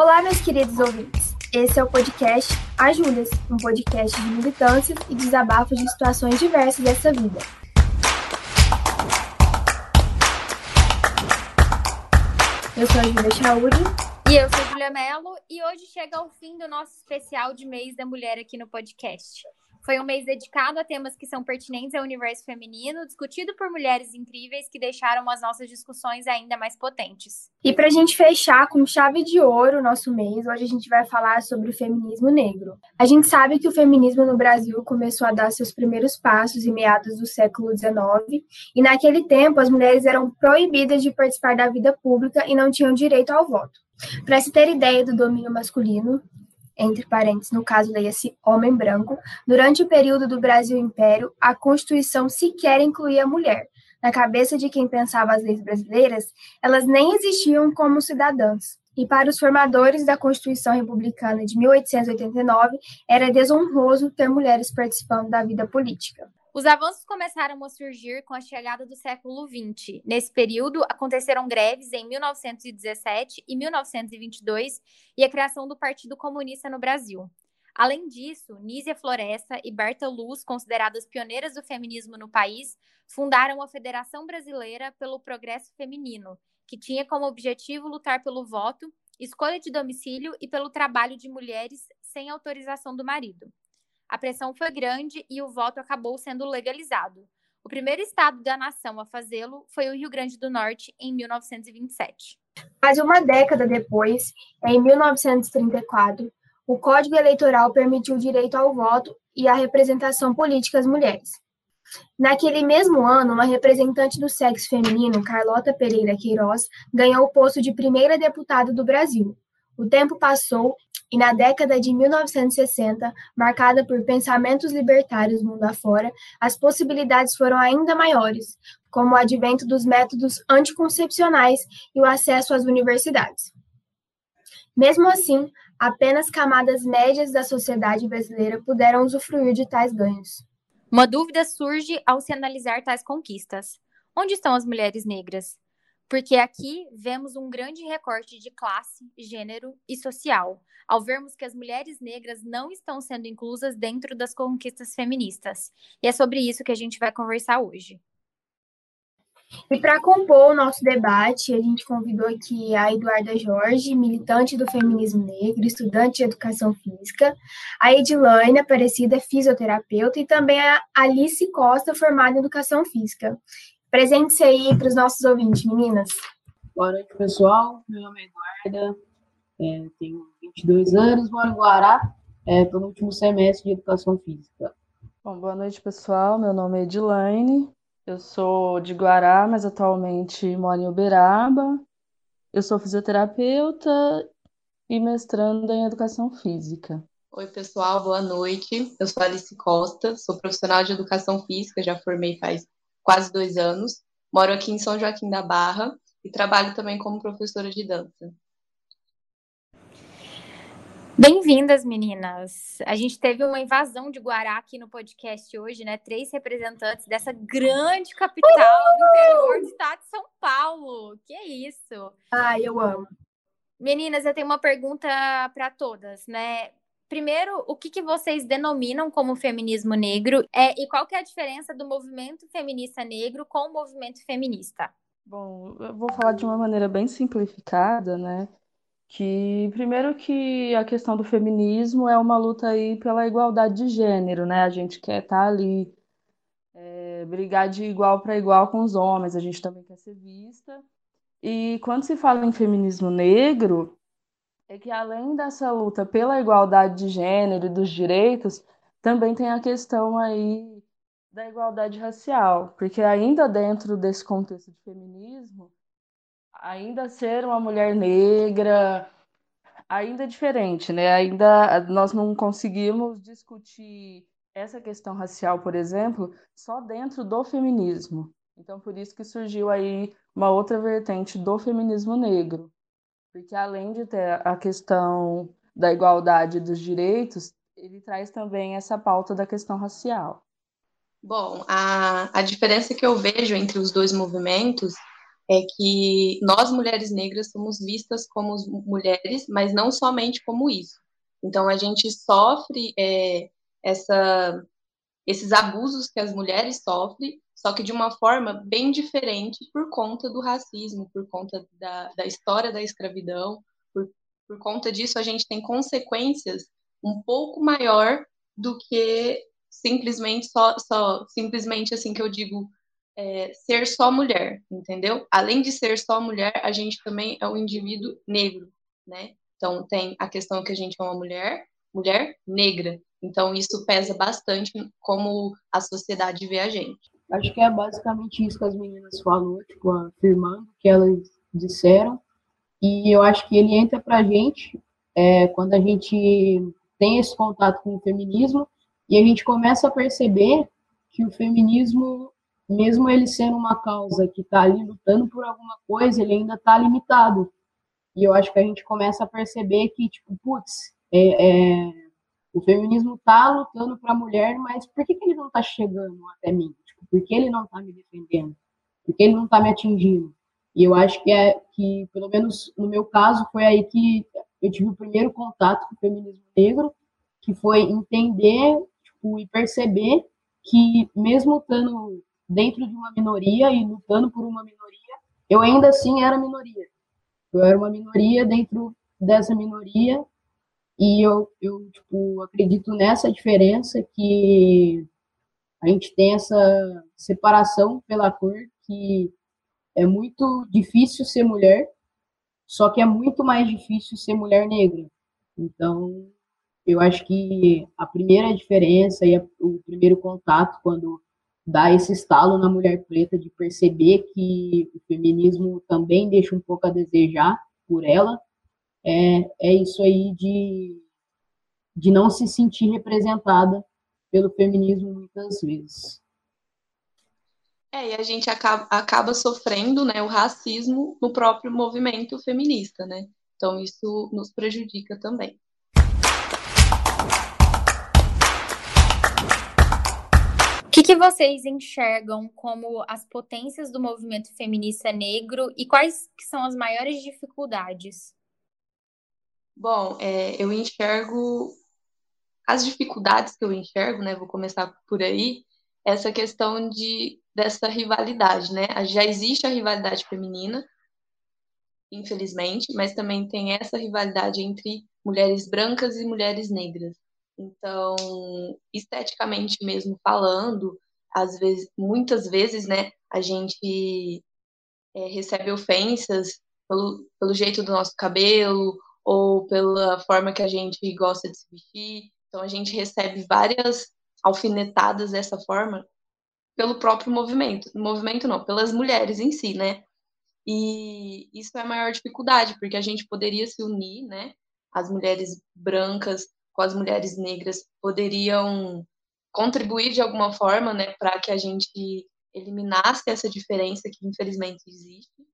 Olá, meus queridos ouvintes. Esse é o podcast A Júlias, um podcast de militância e desabafo de situações diversas dessa vida. Eu sou a Júlia Chauri. E eu sou a Julia Mello, e hoje chega ao fim do nosso especial de mês da mulher aqui no podcast. Foi um mês dedicado a temas que são pertinentes ao universo feminino, discutido por mulheres incríveis que deixaram as nossas discussões ainda mais potentes. E para a gente fechar com chave de ouro o nosso mês, hoje a gente vai falar sobre o feminismo negro. A gente sabe que o feminismo no Brasil começou a dar seus primeiros passos em meados do século XIX, e naquele tempo as mulheres eram proibidas de participar da vida pública e não tinham direito ao voto. Para se ter ideia do domínio masculino, entre parênteses, no caso leia-se homem branco, durante o período do Brasil Império, a Constituição sequer incluía a mulher. Na cabeça de quem pensava as leis brasileiras, elas nem existiam como cidadãs. E para os formadores da Constituição Republicana de 1889, era desonroso ter mulheres participando da vida política. Os avanços começaram a surgir com a chegada do século XX. Nesse período, aconteceram greves em 1917 e 1922 e a criação do Partido Comunista no Brasil. Além disso, Nízia Floresta e Berta Luz, consideradas pioneiras do feminismo no país, fundaram a Federação Brasileira pelo Progresso Feminino, que tinha como objetivo lutar pelo voto, escolha de domicílio e pelo trabalho de mulheres sem autorização do marido. A pressão foi grande e o voto acabou sendo legalizado. O primeiro estado da nação a fazê-lo foi o Rio Grande do Norte, em 1927. Quase uma década depois, em 1934, o Código Eleitoral permitiu o direito ao voto e à representação política às mulheres. Naquele mesmo ano, uma representante do sexo feminino, Carlota Pereira Queiroz, ganhou o posto de primeira deputada do Brasil. O tempo passou e na década de 1960, marcada por pensamentos libertários mundo afora, as possibilidades foram ainda maiores, como o advento dos métodos anticoncepcionais e o acesso às universidades. Mesmo assim, apenas camadas médias da sociedade brasileira puderam usufruir de tais ganhos. Uma dúvida surge ao se analisar tais conquistas. Onde estão as mulheres negras? Porque aqui vemos um grande recorte de classe, gênero e social, ao vermos que as mulheres negras não estão sendo inclusas dentro das conquistas feministas. E é sobre isso que a gente vai conversar hoje. E para compor o nosso debate, a gente convidou aqui a Eduarda Jorge, militante do feminismo negro, estudante de educação física, a Edilane Aparecida, fisioterapeuta, e também a Alice Costa, formada em educação física. Presente-se aí para os nossos ouvintes, meninas. Boa noite, pessoal. Meu nome é Eduarda, é, tenho 22 anos, moro em Guará, estou é, no último semestre de Educação Física. Bom, boa noite, pessoal. Meu nome é Edilaine, eu sou de Guará, mas atualmente moro em Uberaba. Eu sou fisioterapeuta e mestranda em Educação Física. Oi, pessoal, boa noite. Eu sou Alice Costa, sou profissional de Educação Física, já formei faz quase dois anos. Moro aqui em São Joaquim da Barra e trabalho também como professora de dança. Bem-vindas, meninas. A gente teve uma invasão de Guará aqui no podcast hoje, né? Três representantes dessa grande capital do interior do estado de São Paulo. Que isso? Ai, eu amo. Meninas, eu tenho uma pergunta para todas, né? Primeiro, o que, que vocês denominam como feminismo negro é, e qual que é a diferença do movimento feminista negro com o movimento feminista? Bom, eu vou falar de uma maneira bem simplificada, né? Que primeiro que a questão do feminismo é uma luta aí pela igualdade de gênero, né? A gente quer estar tá ali, é, brigar de igual para igual com os homens, a gente também quer ser vista. E quando se fala em feminismo negro, é que além dessa luta pela igualdade de gênero e dos direitos, também tem a questão aí da igualdade racial, porque ainda dentro desse contexto de feminismo, ainda ser uma mulher negra ainda é diferente, né? Ainda nós não conseguimos discutir essa questão racial, por exemplo, só dentro do feminismo. Então, por isso que surgiu aí uma outra vertente do feminismo negro, porque além de ter a questão da igualdade dos direitos, ele traz também essa pauta da questão racial. Bom, a, a diferença que eu vejo entre os dois movimentos é que nós, mulheres negras, somos vistas como mulheres, mas não somente como isso. Então, a gente sofre é, essa, esses abusos que as mulheres sofrem, só que de uma forma bem diferente por conta do racismo, por conta da, da história da escravidão, por, por conta disso a gente tem consequências um pouco maior do que simplesmente só, só simplesmente assim que eu digo é, ser só mulher, entendeu? Além de ser só mulher, a gente também é um indivíduo negro, né? Então tem a questão que a gente é uma mulher, mulher negra. Então isso pesa bastante como a sociedade vê a gente. Acho que é basicamente isso que as meninas falou, tipo, afirmando o que elas disseram. E eu acho que ele entra pra gente é, quando a gente tem esse contato com o feminismo e a gente começa a perceber que o feminismo, mesmo ele sendo uma causa que está ali lutando por alguma coisa, ele ainda está limitado. E eu acho que a gente começa a perceber que, tipo, putz, é, é, o feminismo está lutando para a mulher, mas por que, que ele não está chegando até mim? Por que ele não está me defendendo? Por que ele não está me atingindo? E eu acho que é que, pelo menos no meu caso, foi aí que eu tive o primeiro contato com o feminismo negro, que foi entender tipo, e perceber que mesmo estando dentro de uma minoria e lutando por uma minoria, eu ainda assim era minoria. Eu era uma minoria dentro dessa minoria e eu, eu tipo, acredito nessa diferença que a gente tem essa separação pela cor que é muito difícil ser mulher, só que é muito mais difícil ser mulher negra. Então, eu acho que a primeira diferença e o primeiro contato, quando dá esse estalo na mulher preta de perceber que o feminismo também deixa um pouco a desejar por ela, é, é isso aí de, de não se sentir representada pelo feminismo muitas vezes. É, e a gente acaba, acaba sofrendo né, o racismo no próprio movimento feminista, né? Então isso nos prejudica também. que, que vocês enxergam como as potências do movimento feminista negro e quais que são as maiores dificuldades? Bom, é, eu enxergo as dificuldades que eu enxergo, né? Vou começar por aí. Essa questão de dessa rivalidade, né? Já existe a rivalidade feminina, infelizmente, mas também tem essa rivalidade entre mulheres brancas e mulheres negras. Então, esteticamente mesmo falando, às vezes, muitas vezes, né, a gente é, recebe ofensas pelo, pelo jeito do nosso cabelo ou pela forma que a gente gosta de se vestir. Então, a gente recebe várias alfinetadas dessa forma pelo próprio movimento. Movimento não, pelas mulheres em si, né? E isso é a maior dificuldade, porque a gente poderia se unir, né? As mulheres brancas com as mulheres negras poderiam contribuir de alguma forma, né, para que a gente eliminasse essa diferença que infelizmente existe,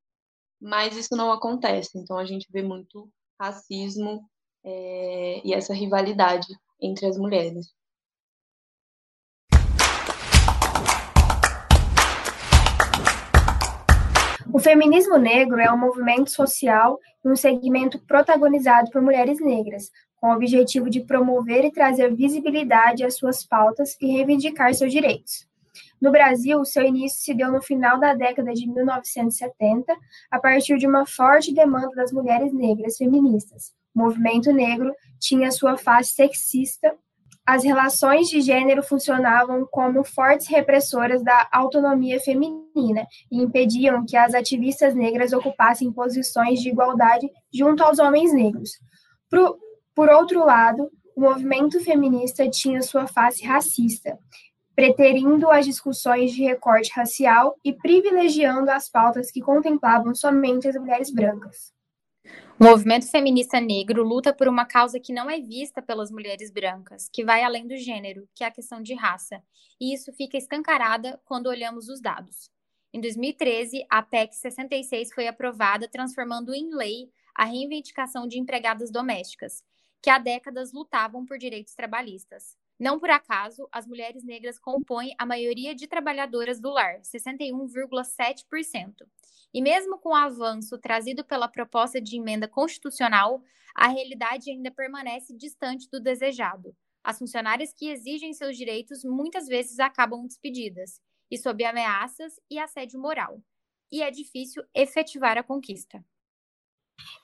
mas isso não acontece. Então a gente vê muito racismo é, e essa rivalidade entre as mulheres. O feminismo negro é um movimento social e um segmento protagonizado por mulheres negras, com o objetivo de promover e trazer visibilidade às suas pautas e reivindicar seus direitos. No Brasil, seu início se deu no final da década de 1970, a partir de uma forte demanda das mulheres negras feministas. Movimento negro tinha sua face sexista. As relações de gênero funcionavam como fortes repressoras da autonomia feminina e impediam que as ativistas negras ocupassem posições de igualdade junto aos homens negros. Pro, por outro lado, o movimento feminista tinha sua face racista, preterindo as discussões de recorte racial e privilegiando as pautas que contemplavam somente as mulheres brancas. O movimento feminista negro luta por uma causa que não é vista pelas mulheres brancas, que vai além do gênero, que é a questão de raça, e isso fica escancarada quando olhamos os dados. Em 2013, a PEC 66 foi aprovada, transformando em lei a reivindicação de empregadas domésticas, que há décadas lutavam por direitos trabalhistas. Não por acaso, as mulheres negras compõem a maioria de trabalhadoras do lar, 61,7%. E mesmo com o avanço trazido pela proposta de emenda constitucional, a realidade ainda permanece distante do desejado. As funcionárias que exigem seus direitos muitas vezes acabam despedidas, e sob ameaças e assédio moral. E é difícil efetivar a conquista.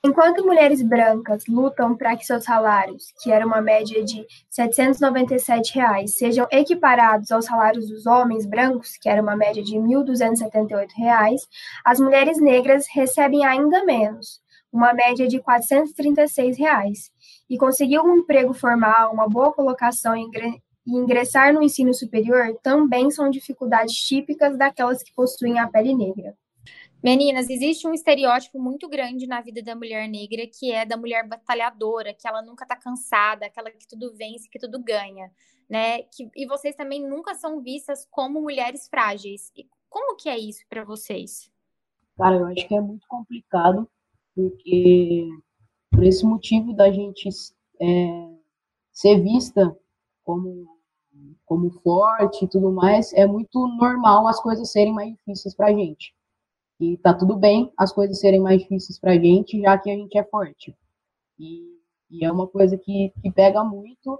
Enquanto mulheres brancas lutam para que seus salários, que era uma média de 797 reais, sejam equiparados aos salários dos homens brancos, que era uma média de 1.278 reais, as mulheres negras recebem ainda menos, uma média de 436 reais, e conseguir um emprego formal, uma boa colocação e ingressar no ensino superior também são dificuldades típicas daquelas que possuem a pele negra. Meninas, existe um estereótipo muito grande na vida da mulher negra, que é da mulher batalhadora, que ela nunca tá cansada, aquela que tudo vence, que tudo ganha, né? Que, e vocês também nunca são vistas como mulheres frágeis. E como que é isso para vocês? Cara, eu acho que é muito complicado, porque por esse motivo da gente é, ser vista como, como forte e tudo mais, é muito normal as coisas serem mais difíceis pra gente. E tá tudo bem as coisas serem mais difíceis pra gente, já que a gente é forte. E, e é uma coisa que, que pega muito.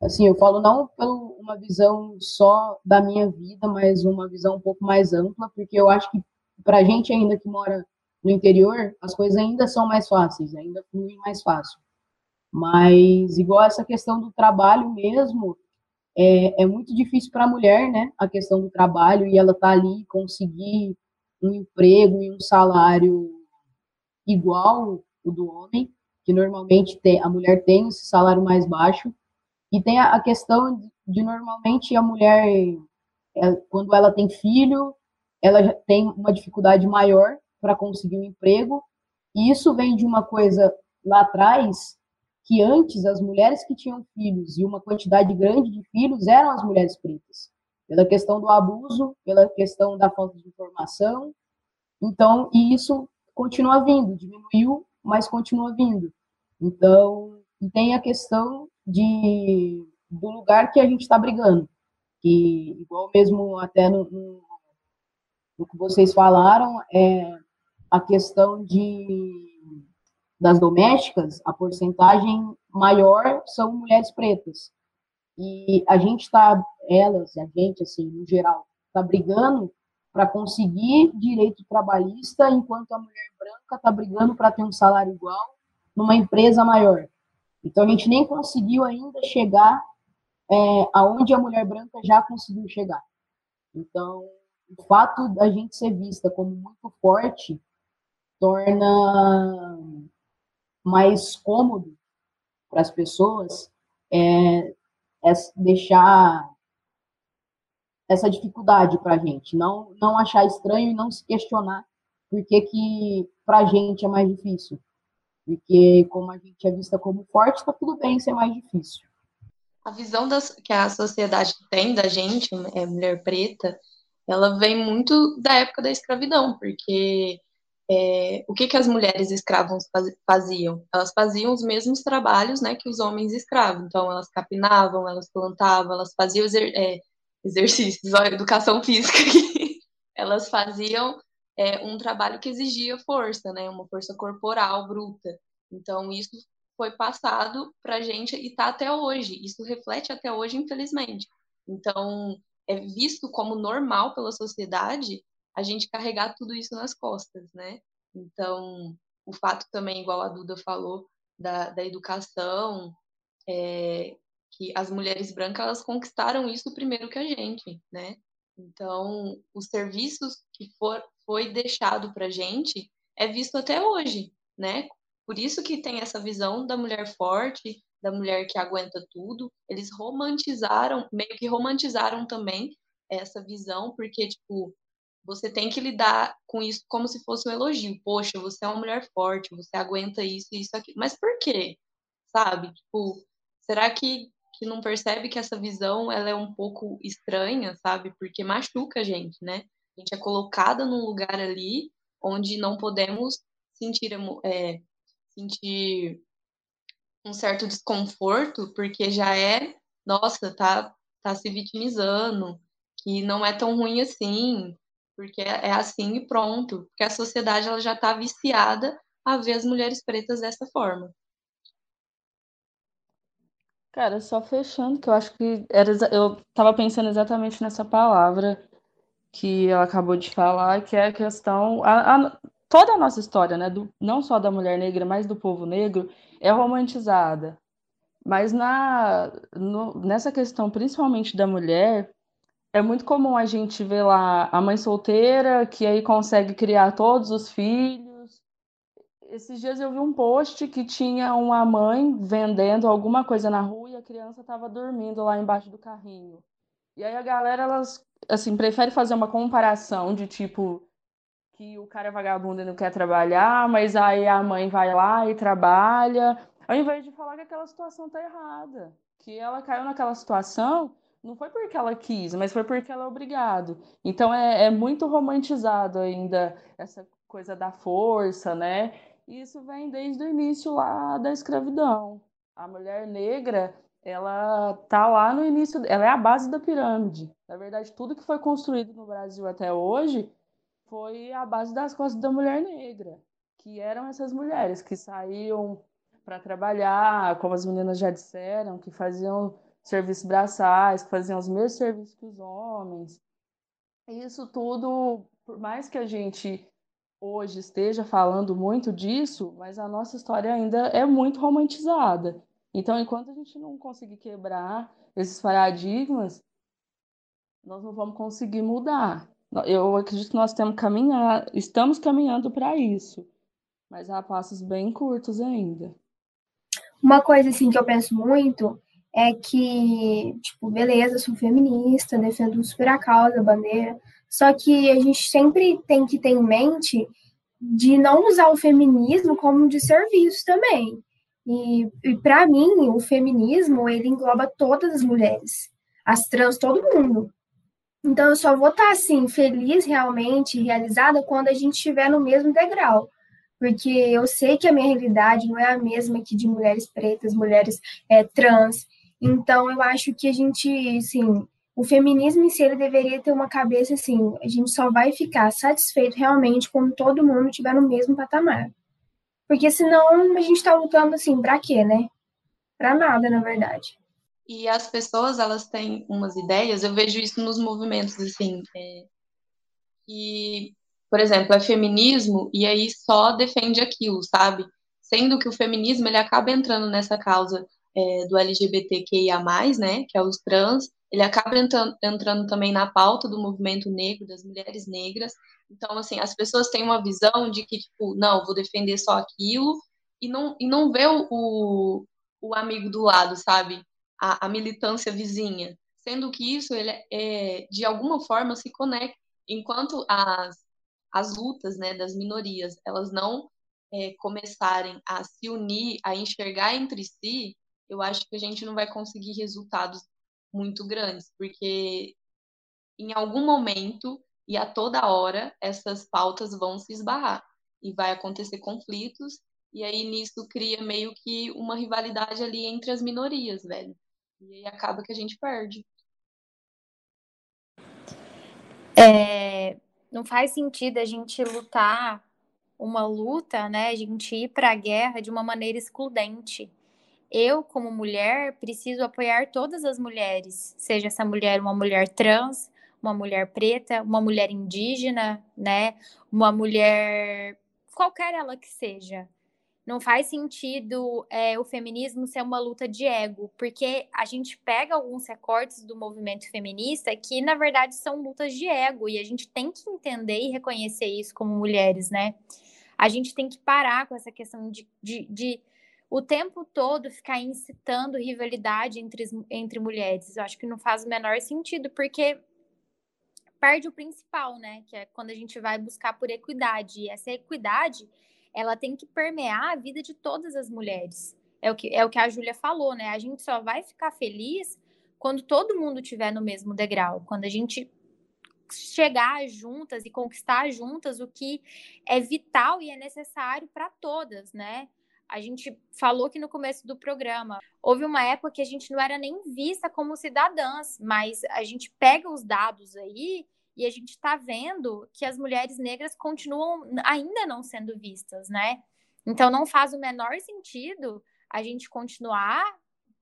Assim, eu falo não por uma visão só da minha vida, mas uma visão um pouco mais ampla, porque eu acho que pra gente ainda que mora no interior, as coisas ainda são mais fáceis, ainda fluem mais fácil. Mas, igual essa questão do trabalho mesmo, é, é muito difícil para a mulher, né? A questão do trabalho, e ela tá ali conseguir um emprego e um salário igual o do homem, que normalmente tem, a mulher tem esse salário mais baixo, e tem a, a questão de, de, normalmente a mulher, é, quando ela tem filho, ela tem uma dificuldade maior para conseguir um emprego, e isso vem de uma coisa lá atrás, que antes as mulheres que tinham filhos e uma quantidade grande de filhos eram as mulheres pretas pela questão do abuso, pela questão da falta de informação. Então, e isso continua vindo, diminuiu, mas continua vindo. Então, tem a questão de do lugar que a gente está brigando, que igual mesmo até no, no, no, que vocês falaram é a questão de das domésticas, a porcentagem maior são mulheres pretas. E a gente está, elas, a gente, assim, no geral, está brigando para conseguir direito trabalhista, enquanto a mulher branca está brigando para ter um salário igual numa empresa maior. Então, a gente nem conseguiu ainda chegar é, aonde a mulher branca já conseguiu chegar. Então, o fato da gente ser vista como muito forte torna mais cômodo para as pessoas é, é deixar essa dificuldade para a gente, não, não achar estranho e não se questionar por que, que para a gente é mais difícil. Porque, como a gente é vista como forte, está tudo bem ser mais difícil. A visão das, que a sociedade tem da gente, é, mulher preta, ela vem muito da época da escravidão, porque é, o que, que as mulheres escravas faziam? Elas faziam os mesmos trabalhos né, que os homens escravos. Então, elas capinavam, elas plantavam, elas faziam exer é, exercícios, ó, educação física. elas faziam é, um trabalho que exigia força, né, uma força corporal bruta. Então, isso foi passado para a gente e está até hoje. Isso reflete até hoje, infelizmente. Então, é visto como normal pela sociedade a gente carregar tudo isso nas costas, né? Então, o fato também, igual a Duda falou, da, da educação, é, que as mulheres brancas elas conquistaram isso primeiro que a gente, né? Então, os serviços que for, foi deixado para a gente é visto até hoje, né? Por isso que tem essa visão da mulher forte, da mulher que aguenta tudo. Eles romantizaram, meio que romantizaram também essa visão, porque, tipo, você tem que lidar com isso como se fosse um elogio. Poxa, você é uma mulher forte, você aguenta isso, isso, aqui. Mas por quê? Sabe? Tipo, será que, que não percebe que essa visão ela é um pouco estranha, sabe? Porque machuca a gente, né? A gente é colocada num lugar ali onde não podemos sentir, é, sentir um certo desconforto, porque já é nossa, tá, tá se vitimizando, que não é tão ruim assim, porque é, é assim e pronto. Porque a sociedade ela já está viciada a ver as mulheres pretas dessa forma. Cara, só fechando, que eu acho que era, eu estava pensando exatamente nessa palavra que ela acabou de falar, que é a questão. A, a, toda a nossa história, né, do, não só da mulher negra, mas do povo negro, é romantizada. Mas na, no, nessa questão, principalmente da mulher, é muito comum a gente ver lá a mãe solteira, que aí consegue criar todos os filhos. Esses dias eu vi um post que tinha uma mãe vendendo alguma coisa na rua e a criança estava dormindo lá embaixo do carrinho. E aí a galera, elas, assim, prefere fazer uma comparação de tipo que o cara é vagabundo e não quer trabalhar, mas aí a mãe vai lá e trabalha, ao invés de falar que aquela situação tá errada, que ela caiu naquela situação não foi porque ela quis, mas foi porque ela é obrigado. Então é, é muito romantizado ainda essa coisa da força, né? E isso vem desde o início lá da escravidão. A mulher negra, ela tá lá no início, ela é a base da pirâmide. Na verdade, tudo que foi construído no Brasil até hoje foi a base das costas da mulher negra, que eram essas mulheres que saíam para trabalhar, como as meninas já disseram, que faziam serviços braçais, que faziam os mesmos serviços que os homens. Isso tudo, por mais que a gente hoje esteja falando muito disso, mas a nossa história ainda é muito romantizada. Então, enquanto a gente não conseguir quebrar esses paradigmas, nós não vamos conseguir mudar. Eu acredito que nós temos caminhar, estamos caminhando para isso, mas há passos bem curtos ainda. Uma coisa assim que eu penso muito é que, tipo, beleza, sou feminista, defendo super a causa, a bandeira, só que a gente sempre tem que ter em mente de não usar o feminismo como de serviço também. E, e para mim, o feminismo, ele engloba todas as mulheres, as trans, todo mundo. Então, eu só vou estar, assim, feliz realmente, realizada, quando a gente estiver no mesmo degrau. Porque eu sei que a minha realidade não é a mesma que de mulheres pretas, mulheres é, trans. Então, eu acho que a gente, assim, o feminismo em si, ele deveria ter uma cabeça, assim, a gente só vai ficar satisfeito realmente quando todo mundo estiver no mesmo patamar. Porque senão a gente está lutando assim, para quê, né? Para nada, na verdade. E as pessoas, elas têm umas ideias, eu vejo isso nos movimentos, assim, é, que, por exemplo, é feminismo e aí só defende aquilo, sabe? Sendo que o feminismo, ele acaba entrando nessa causa é, do LGBTQIA+, né, que é os trans, ele acaba entrando, entrando também na pauta do movimento negro, das mulheres negras, então, assim, as pessoas têm uma visão de que, tipo, não, vou defender só aquilo, e não, e não vê o, o amigo do lado, sabe? A, a militância vizinha. Sendo que isso, ele é, de alguma forma, se conecta. Enquanto as, as lutas né, das minorias, elas não é, começarem a se unir, a enxergar entre si, eu acho que a gente não vai conseguir resultados muito grandes, porque em algum momento e a toda hora essas pautas vão se esbarrar e vai acontecer conflitos e aí nisso cria meio que uma rivalidade ali entre as minorias, velho. E aí acaba que a gente perde. É, não faz sentido a gente lutar uma luta, né? A gente ir para a guerra de uma maneira excludente. Eu, como mulher, preciso apoiar todas as mulheres, seja essa mulher uma mulher trans, uma mulher preta, uma mulher indígena, né? Uma mulher qualquer ela que seja. Não faz sentido é, o feminismo ser uma luta de ego, porque a gente pega alguns recortes do movimento feminista que, na verdade, são lutas de ego, e a gente tem que entender e reconhecer isso como mulheres, né? A gente tem que parar com essa questão de, de, de o tempo todo ficar incitando rivalidade entre, entre mulheres. Eu acho que não faz o menor sentido, porque perde o principal, né? Que é quando a gente vai buscar por equidade. E essa equidade, ela tem que permear a vida de todas as mulheres. É o que, é o que a Júlia falou, né? A gente só vai ficar feliz quando todo mundo estiver no mesmo degrau. Quando a gente chegar juntas e conquistar juntas o que é vital e é necessário para todas, né? A gente falou aqui no começo do programa. Houve uma época que a gente não era nem vista como cidadãs, mas a gente pega os dados aí e a gente está vendo que as mulheres negras continuam ainda não sendo vistas, né? Então não faz o menor sentido a gente continuar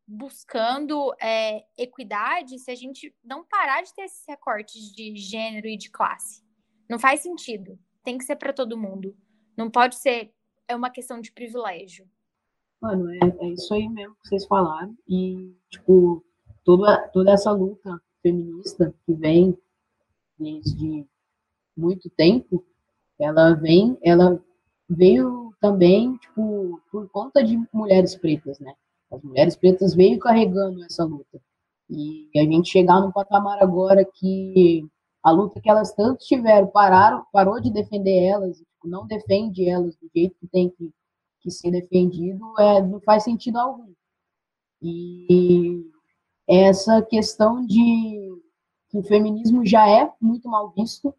buscando é, equidade se a gente não parar de ter esses recortes de gênero e de classe. Não faz sentido. Tem que ser para todo mundo. Não pode ser é uma questão de privilégio. Mano, é, é isso aí mesmo que vocês falaram. E, tipo, toda, toda essa luta feminista que vem desde muito tempo, ela vem, ela veio também, tipo, por conta de mulheres pretas, né? As mulheres pretas veio carregando essa luta. E a gente chegar num patamar agora que a luta que elas tanto tiveram pararam, parou de defender elas, tipo, não defende elas do jeito que tem que, que ser defendido, é, não faz sentido algum. E essa questão de que o feminismo já é muito mal visto,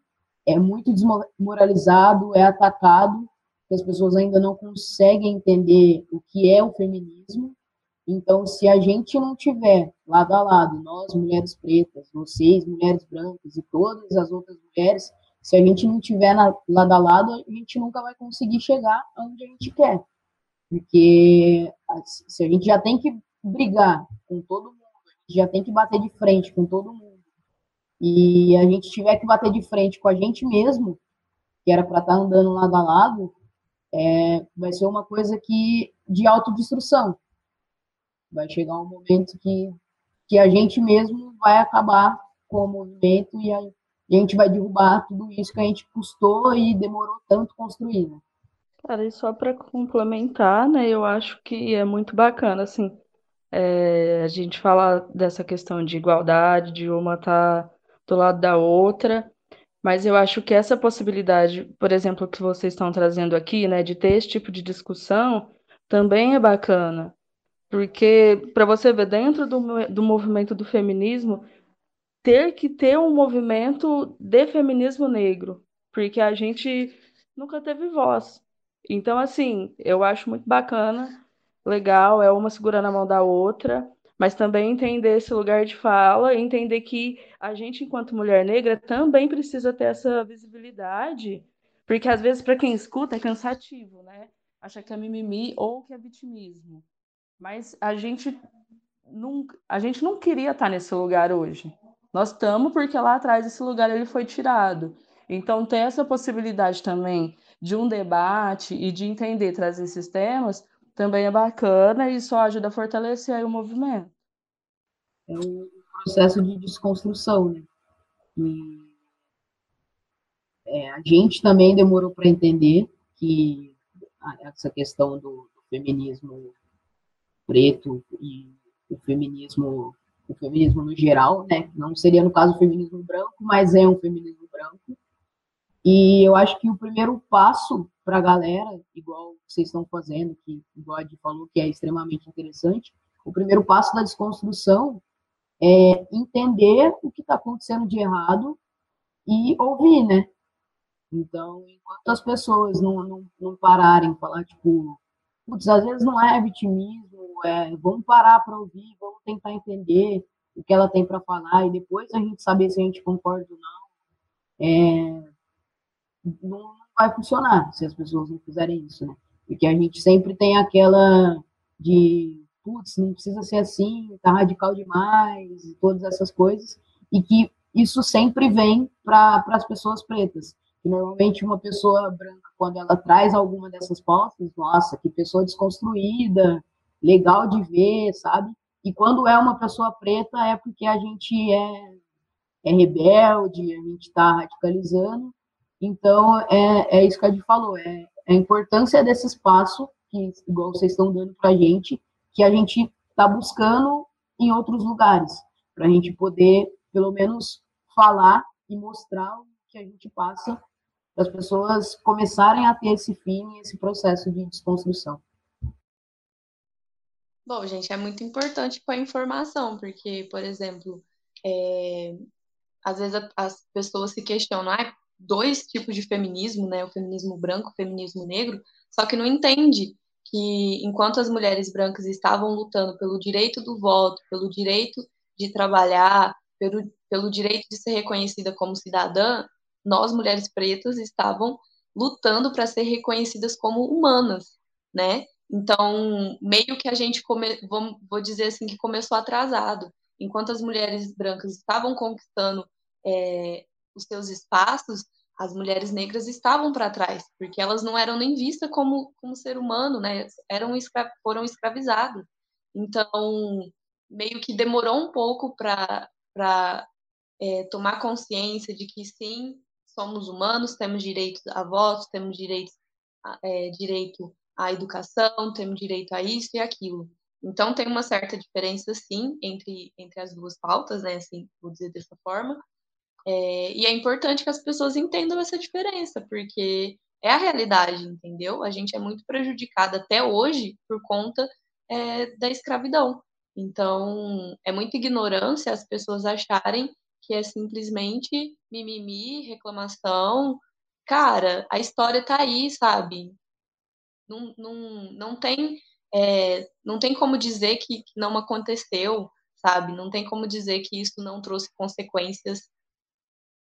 é muito desmoralizado, é atacado, que as pessoas ainda não conseguem entender o que é o feminismo. Então, se a gente não tiver lado a lado, nós, mulheres pretas, vocês, mulheres brancas e todas as outras mulheres, se a gente não tiver na, lado a lado, a gente nunca vai conseguir chegar onde a gente quer. Porque se a gente já tem que brigar com todo mundo, já tem que bater de frente com todo mundo, e a gente tiver que bater de frente com a gente mesmo, que era para estar tá andando lado a lado, é, vai ser uma coisa que de autodestruição. Vai chegar um momento que, que a gente mesmo vai acabar com o movimento e a, gente vai derrubar tudo isso que a gente custou e demorou tanto construir. Né? Cara, e só para complementar, né, eu acho que é muito bacana, assim, é, a gente fala dessa questão de igualdade, de uma estar tá do lado da outra, mas eu acho que essa possibilidade, por exemplo, que vocês estão trazendo aqui, né, de ter esse tipo de discussão, também é bacana. Porque, para você ver, dentro do, do movimento do feminismo, ter que ter um movimento de feminismo negro, porque a gente nunca teve voz. Então, assim, eu acho muito bacana, legal, é uma segurando a mão da outra, mas também entender esse lugar de fala, entender que a gente, enquanto mulher negra, também precisa ter essa visibilidade, porque às vezes, para quem escuta, é cansativo, né? Acha que é mimimi ou que é vitimismo. Mas a gente não, a gente não queria estar nesse lugar hoje. Nós estamos porque lá atrás esse lugar ele foi tirado. Então, ter essa possibilidade também de um debate e de entender, trazer esses temas, também é bacana e só ajuda a fortalecer o movimento. É um processo de desconstrução, né? E é, a gente também demorou para entender que essa questão do, do, feminismo preto e o feminismo o feminismo no geral, né? Não seria no caso o feminismo branco, mas é um feminismo branco. E eu acho que o primeiro passo para a galera, igual vocês estão fazendo, que o God falou que é extremamente interessante, o primeiro passo da desconstrução é entender o que está acontecendo de errado e ouvir, né? Então, enquanto as pessoas não, não, não pararem, falar, tipo, putz, às vezes não é vitimismo, é, vamos parar para ouvir, vamos tentar entender o que ela tem para falar e depois a gente saber se a gente concorda ou não. É, não vai funcionar se as pessoas não fizerem isso, né? Porque a gente sempre tem aquela de, putz, não precisa ser assim, tá radical demais, e todas essas coisas, e que isso sempre vem para as pessoas pretas. Normalmente uma pessoa branca, quando ela traz alguma dessas pautas, nossa, que pessoa desconstruída, legal de ver, sabe? E quando é uma pessoa preta, é porque a gente é, é rebelde, a gente está radicalizando, então, é, é isso que a gente falou, é, é a importância desse espaço, que igual vocês estão dando para a gente, que a gente está buscando em outros lugares, para a gente poder, pelo menos, falar e mostrar o que a gente passa, para as pessoas começarem a ter esse fim, esse processo de desconstrução. Bom, gente, é muito importante com a informação, porque, por exemplo, é, às vezes as pessoas se questionam, ah, dois tipos de feminismo, né? O feminismo branco, o feminismo negro, só que não entende que enquanto as mulheres brancas estavam lutando pelo direito do voto, pelo direito de trabalhar, pelo, pelo direito de ser reconhecida como cidadã, nós, mulheres pretas, estavam lutando para ser reconhecidas como humanas, né? Então, meio que a gente, come, vou, dizer assim, que começou atrasado. Enquanto as mulheres brancas estavam conquistando é, os seus espaços, as mulheres negras estavam para trás, porque elas não eram nem vistas como, como ser humano, né? Eram escra foram escravizadas. Então, meio que demorou um pouco para é, tomar consciência de que sim, somos humanos, temos direito a votos, temos direito, é, direito à educação, temos direito a isso e aquilo. Então tem uma certa diferença sim entre, entre as duas pautas, né? Assim, vou dizer dessa forma. É, e é importante que as pessoas entendam essa diferença, porque é a realidade, entendeu? A gente é muito prejudicada até hoje por conta é, da escravidão. Então, é muita ignorância as pessoas acharem que é simplesmente mimimi, reclamação. Cara, a história tá aí, sabe? Não, não, não tem é, não tem como dizer que, não aconteceu, sabe? Não tem como dizer que isso não trouxe consequências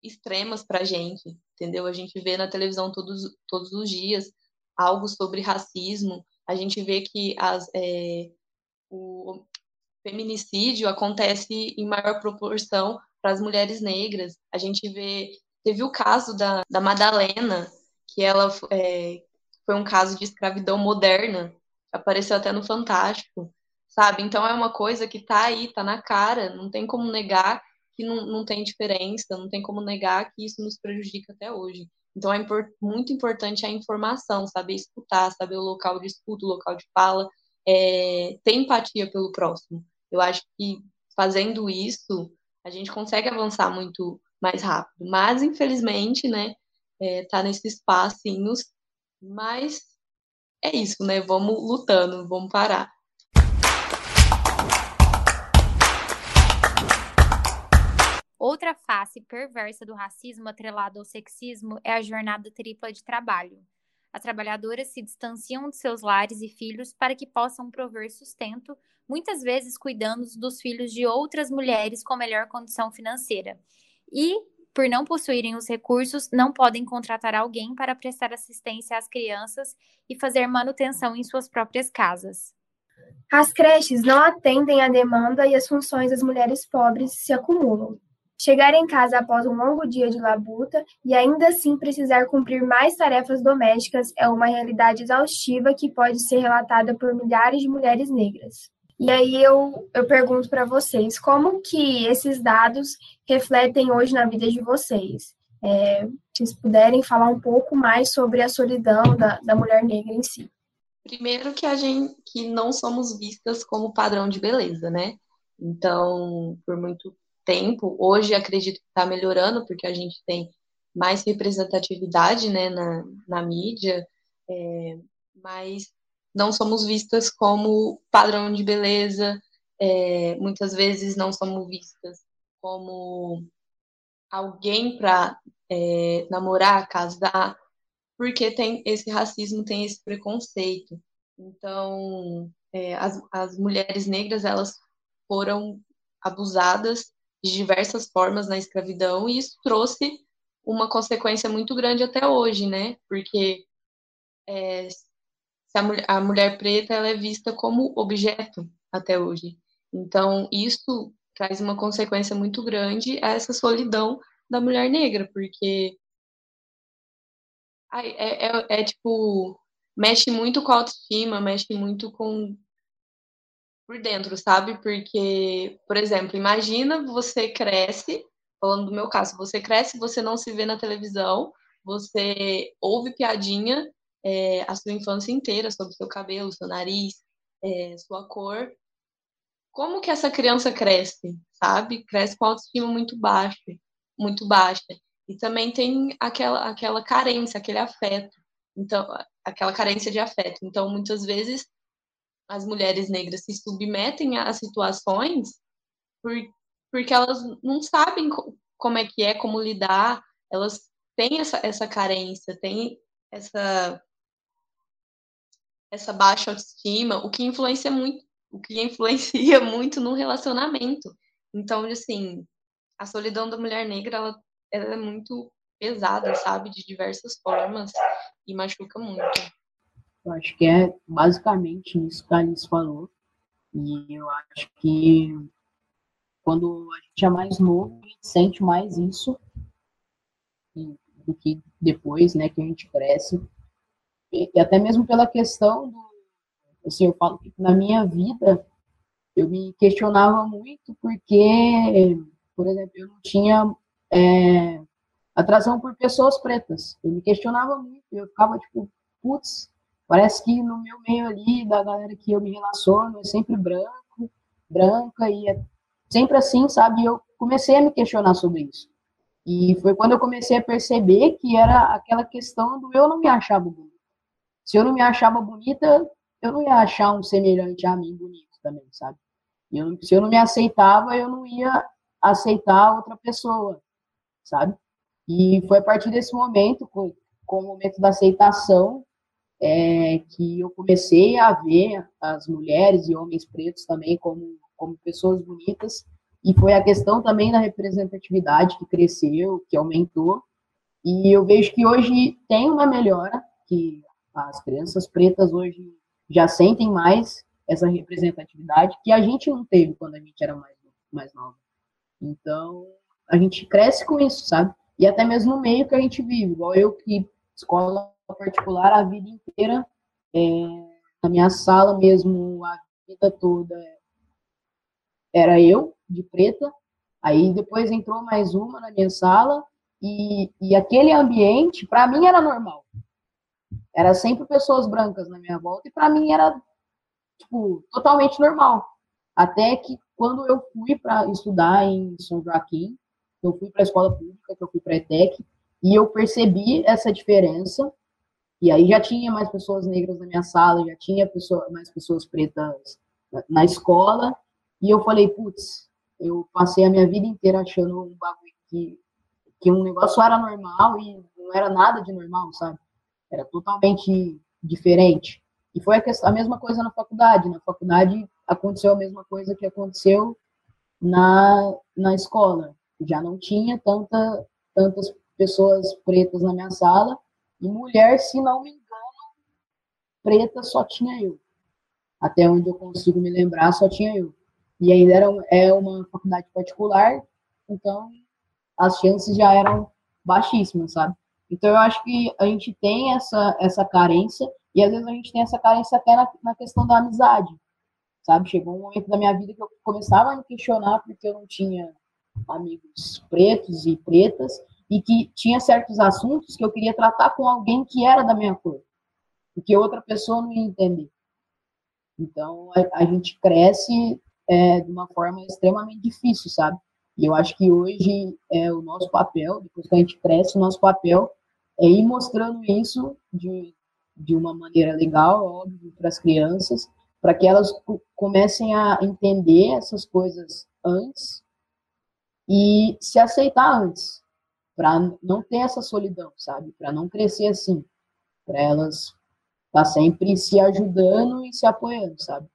extremas para gente, entendeu? A gente vê na televisão todos, todos os dias algo sobre racismo, a gente vê que as, é, o feminicídio acontece em maior proporção para as mulheres negras. A gente vê, teve o caso da, da Madalena, que ela é, foi um caso de escravidão moderna, apareceu até no Fantástico, sabe? Então é uma coisa que tá aí, tá na cara, não tem como negar que não, não tem diferença, não tem como negar que isso nos prejudica até hoje. Então é import, muito importante a informação, saber escutar, saber o local de escuta, o local de fala, é, ter empatia pelo próximo. Eu acho que fazendo isso, a gente consegue avançar muito mais rápido. Mas, infelizmente, né, é, tá nesses passinhos, mas é isso, né? Vamos lutando, vamos parar. Outra face perversa do racismo atrelado ao sexismo é a jornada tripla de trabalho. As trabalhadoras se distanciam de seus lares e filhos para que possam prover sustento, muitas vezes cuidando dos filhos de outras mulheres com melhor condição financeira. E por não possuírem os recursos, não podem contratar alguém para prestar assistência às crianças e fazer manutenção em suas próprias casas. As creches não atendem à demanda e as funções das mulheres pobres se acumulam. Chegar em casa após um longo dia de labuta e ainda assim precisar cumprir mais tarefas domésticas é uma realidade exaustiva que pode ser relatada por milhares de mulheres negras. E aí eu, eu pergunto para vocês, como que esses dados refletem hoje na vida de vocês? É, vocês puderem falar um pouco mais sobre a solidão da, da mulher negra em si. Primeiro que a gente que não somos vistas como padrão de beleza, né? Então, por muito tempo, hoje acredito que está melhorando, porque a gente tem mais representatividade né, na, na mídia, é, mas não somos vistas como padrão de beleza, é, muitas vezes não somos vistas como alguém para é, namorar, casar, porque tem esse racismo, tem esse preconceito. Então, é, as, as mulheres negras, elas foram abusadas de diversas formas na escravidão, e isso trouxe uma consequência muito grande até hoje, né? Porque é, a mulher, a mulher preta ela é vista como objeto até hoje. Então, isso traz uma consequência muito grande a essa solidão da mulher negra, porque é, é, é, tipo, mexe muito com a autoestima, mexe muito com por dentro, sabe? Porque, por exemplo, imagina você cresce, falando do meu caso, você cresce, você não se vê na televisão, você ouve piadinha é, a sua infância inteira sobre seu cabelo, seu nariz, é, sua cor. Como que essa criança cresce, sabe? Cresce com autoestima muito baixa, muito baixa. E também tem aquela, aquela carência, aquele afeto. Então, aquela carência de afeto. Então, muitas vezes, as mulheres negras se submetem a situações por, porque elas não sabem como é que é, como lidar, elas têm essa, essa carência, têm essa essa baixa autoestima, o que influencia muito, o que influencia muito no relacionamento. Então, assim, a solidão da mulher negra, ela, ela é muito pesada, sabe, de diversas formas e machuca muito. Eu acho que é basicamente isso que a Alice falou. E eu acho que quando a gente é mais novo, a gente sente mais isso do que depois, né, que a gente cresce. E, e até mesmo pela questão do, assim, eu falo que na minha vida eu me questionava muito porque, por exemplo, eu não tinha é, atração por pessoas pretas. Eu me questionava muito, eu ficava tipo, putz, parece que no meu meio ali, da galera que eu me relaciono, é sempre branco, branca, e é sempre assim, sabe? E eu comecei a me questionar sobre isso. E foi quando eu comecei a perceber que era aquela questão do eu não me achava bonita. Se eu não me achava bonita, eu não ia achar um semelhante a mim bonito também, sabe? Eu, se eu não me aceitava, eu não ia aceitar outra pessoa, sabe? E foi a partir desse momento, com, com o momento da aceitação, é, que eu comecei a ver as mulheres e homens pretos também como, como pessoas bonitas. E foi a questão também da representatividade que cresceu, que aumentou. E eu vejo que hoje tem uma melhora, que as crianças pretas hoje já sentem mais essa representatividade que a gente não teve quando a gente era mais, mais nova. Então, a gente cresce com isso, sabe? E até mesmo no meio que a gente vive, igual eu que escola particular a vida inteira, é, na minha sala mesmo, a vida toda era eu, de preta, aí depois entrou mais uma na minha sala, e, e aquele ambiente, para mim, era normal. Era sempre pessoas brancas na minha volta, e para mim era, tipo, totalmente normal. Até que quando eu fui para estudar em São Joaquim, eu fui para a escola pública, que eu fui para ETEC, e eu percebi essa diferença. E aí já tinha mais pessoas negras na minha sala, já tinha pessoa, mais pessoas pretas na escola. E eu falei, putz, eu passei a minha vida inteira achando um bagulho que, que um negócio era normal e não era nada de normal, sabe? Era totalmente diferente. E foi a, questão, a mesma coisa na faculdade. Na faculdade aconteceu a mesma coisa que aconteceu na, na escola já não tinha tanta, tantas pessoas pretas na minha sala, e mulher, se não me engano, preta só tinha eu. Até onde eu consigo me lembrar, só tinha eu. E ainda era, é uma faculdade particular, então as chances já eram baixíssimas, sabe? Então eu acho que a gente tem essa, essa carência, e às vezes a gente tem essa carência até na, na questão da amizade, sabe? Chegou um momento da minha vida que eu começava a me questionar porque eu não tinha amigos pretos e pretas, e que tinha certos assuntos que eu queria tratar com alguém que era da minha cor, porque outra pessoa não ia entender. Então, a, a gente cresce é, de uma forma extremamente difícil, sabe? E eu acho que hoje é o nosso papel, depois que a gente cresce, o nosso papel é ir mostrando isso de, de uma maneira legal, óbvio, para as crianças, para que elas comecem a entender essas coisas antes e se aceitar antes, para não ter essa solidão, sabe? Para não crescer assim, para elas estar tá sempre se ajudando e se apoiando, sabe?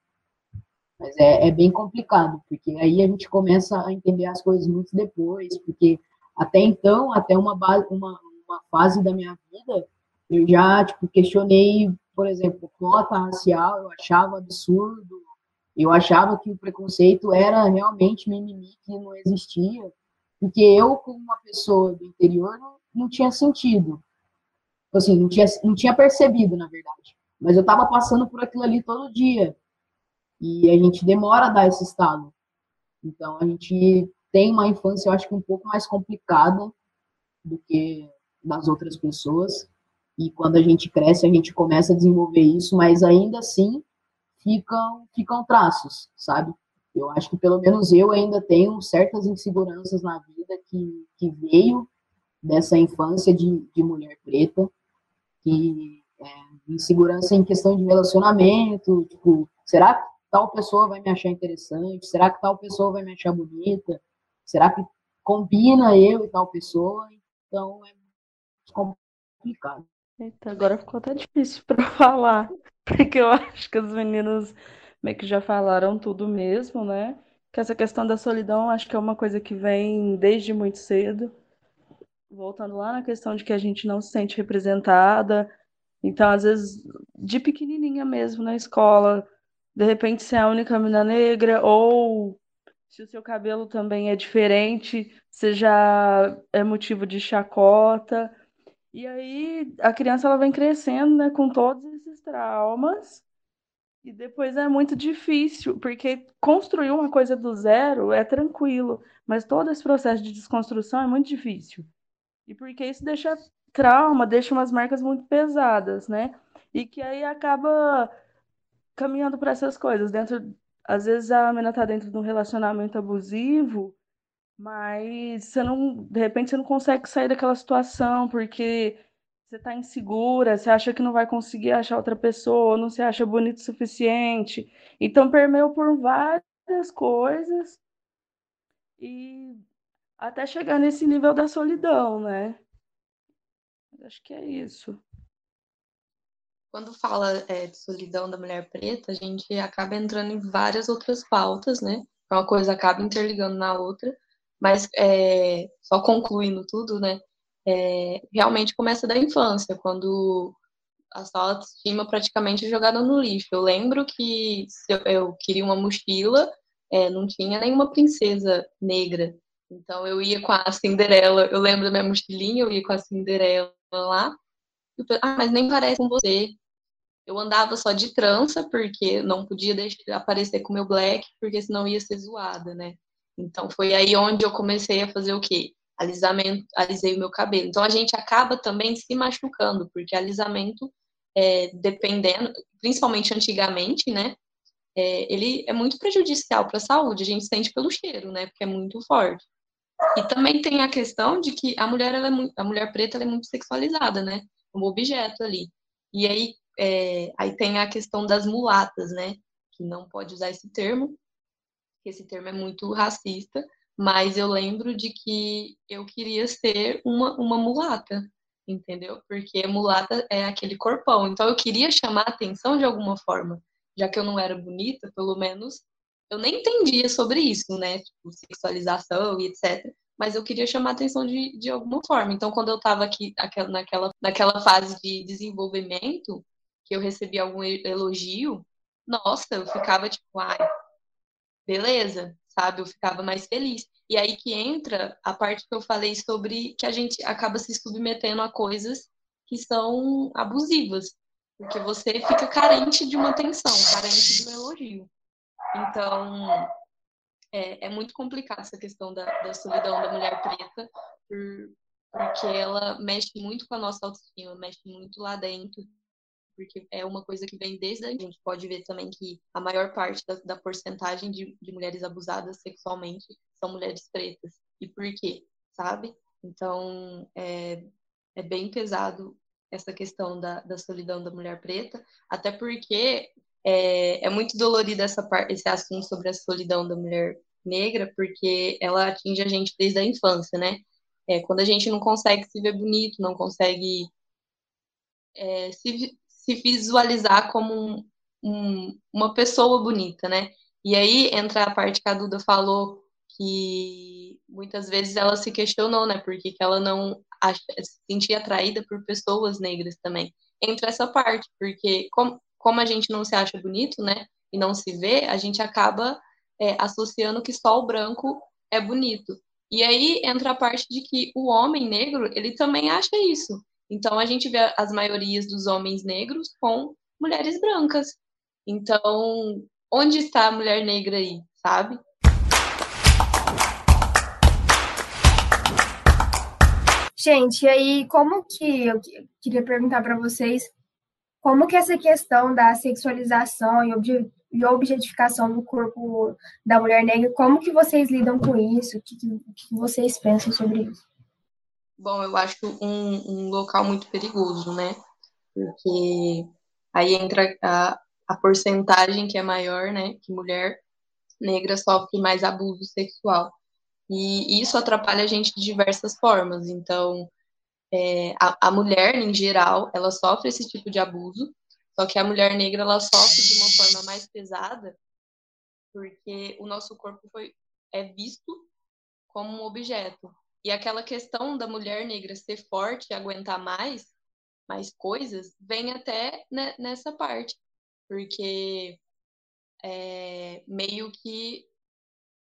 Mas é, é, bem complicado, porque aí a gente começa a entender as coisas muito depois, porque até então, até uma, base, uma, uma fase da minha vida, eu já, tipo, questionei, por exemplo, cota racial, eu achava absurdo, eu achava que o preconceito era realmente mimimi que não existia, porque eu, como uma pessoa do interior, não, não tinha sentido. Assim, não tinha, não tinha percebido, na verdade. Mas eu estava passando por aquilo ali todo dia. E a gente demora a dar esse estalo. Então, a gente tem uma infância, eu acho que um pouco mais complicada do que das outras pessoas. E quando a gente cresce, a gente começa a desenvolver isso, mas ainda assim, ficam, ficam traços, sabe? Eu acho que pelo menos eu ainda tenho certas inseguranças na vida que, que veio dessa infância de, de mulher preta, que é, insegurança em questão de relacionamento, tipo, será que tal pessoa vai me achar interessante? Será que tal pessoa vai me achar bonita? Será que combina eu e tal pessoa? Então é complicado. Eita, agora ficou até difícil para falar, porque eu acho que os meninos meio que já falaram tudo mesmo, né? Que essa questão da solidão acho que é uma coisa que vem desde muito cedo. Voltando lá na questão de que a gente não se sente representada, então às vezes de pequenininha mesmo na escola, de repente você é a única menina negra ou se o seu cabelo também é diferente, você já é motivo de chacota. E aí a criança ela vem crescendo, né, com todos esses traumas. E depois é muito difícil, porque construir uma coisa do zero é tranquilo, mas todo esse processo de desconstrução é muito difícil. E porque isso deixa trauma, deixa umas marcas muito pesadas, né? E que aí acaba caminhando para essas coisas. Dentro, às vezes a menina tá dentro de um relacionamento abusivo, mas você não, de repente você não consegue sair daquela situação porque você tá insegura, você acha que não vai conseguir achar outra pessoa, não se acha bonito o suficiente. Então permeou por várias coisas e até chegar nesse nível da solidão, né? Acho que é isso. Quando fala é, de solidão da mulher preta, a gente acaba entrando em várias outras pautas, né? Uma coisa acaba interligando na outra, mas é, só concluindo tudo, né? É, realmente começa da infância, quando a sua autoestima praticamente é jogada no lixo. Eu lembro que eu, queria uma mochila, é, não tinha nenhuma princesa negra. Então eu ia com a Cinderela, eu lembro da minha mochilinha, eu ia com a Cinderela lá. Eu ah, mas nem parece com você. Eu andava só de trança, porque não podia deixar, aparecer com meu black, porque senão ia ser zoada, né? Então foi aí onde eu comecei a fazer o quê? Alisamento, alisei o meu cabelo. Então a gente acaba também se machucando, porque alisamento, é, dependendo, principalmente antigamente, né? É, ele é muito prejudicial para a saúde, a gente sente pelo cheiro, né? Porque é muito forte. E também tem a questão de que a mulher, é muito, a mulher preta, é muito sexualizada, né? Um objeto ali. E aí, é, aí tem a questão das mulatas, né? Que não pode usar esse termo, que esse termo é muito racista, mas eu lembro de que eu queria ser uma, uma mulata, entendeu? Porque mulata é aquele corpão. Então eu queria chamar atenção de alguma forma. Já que eu não era bonita, pelo menos eu nem entendia sobre isso, né? Tipo, sexualização e etc. Mas eu queria chamar atenção de, de alguma forma. Então, quando eu estava aqui naquela, naquela fase de desenvolvimento, que eu recebi algum elogio, nossa, eu ficava tipo, ai, beleza, sabe? Eu ficava mais feliz. E aí que entra a parte que eu falei sobre que a gente acaba se submetendo a coisas que são abusivas, porque você fica carente de uma atenção, carente de um elogio. Então, é, é muito complicado essa questão da, da solidão da mulher preta, por, porque ela mexe muito com a nossa autoestima, mexe muito lá dentro, porque é uma coisa que vem desde a gente pode ver também que a maior parte da, da porcentagem de, de mulheres abusadas sexualmente são mulheres pretas. E por quê? Sabe? Então, é, é bem pesado essa questão da, da solidão da mulher preta, até porque é, é muito dolorido essa esse assunto sobre a solidão da mulher negra, porque ela atinge a gente desde a infância, né? É, quando a gente não consegue se ver bonito, não consegue é, se, se visualizar como um, um, uma pessoa bonita, né? E aí entra a parte que a Duda falou que muitas vezes ela se questionou, né? Porque que ela não acha, se sentia atraída por pessoas negras também. Entra essa parte, porque como, como a gente não se acha bonito, né? E não se vê, a gente acaba é, associando que só o branco é bonito. E aí entra a parte de que o homem negro, ele também acha isso. Então a gente vê as maiorias dos homens negros com mulheres brancas. Então, onde está a mulher negra aí, sabe? Gente, e aí como que eu queria perguntar para vocês como que essa questão da sexualização e objetificação do corpo da mulher negra, como que vocês lidam com isso? O que, que vocês pensam sobre isso? Bom, eu acho um, um local muito perigoso, né? Porque aí entra a, a porcentagem que é maior, né? Que mulher negra sofre mais abuso sexual. E isso atrapalha a gente de diversas formas. Então, é, a, a mulher, em geral, ela sofre esse tipo de abuso, só que a mulher negra, ela sofre de uma forma mais pesada, porque o nosso corpo foi, é visto como um objeto. E aquela questão da mulher negra ser forte e aguentar mais, mais coisas, vem até nessa parte. Porque é, meio que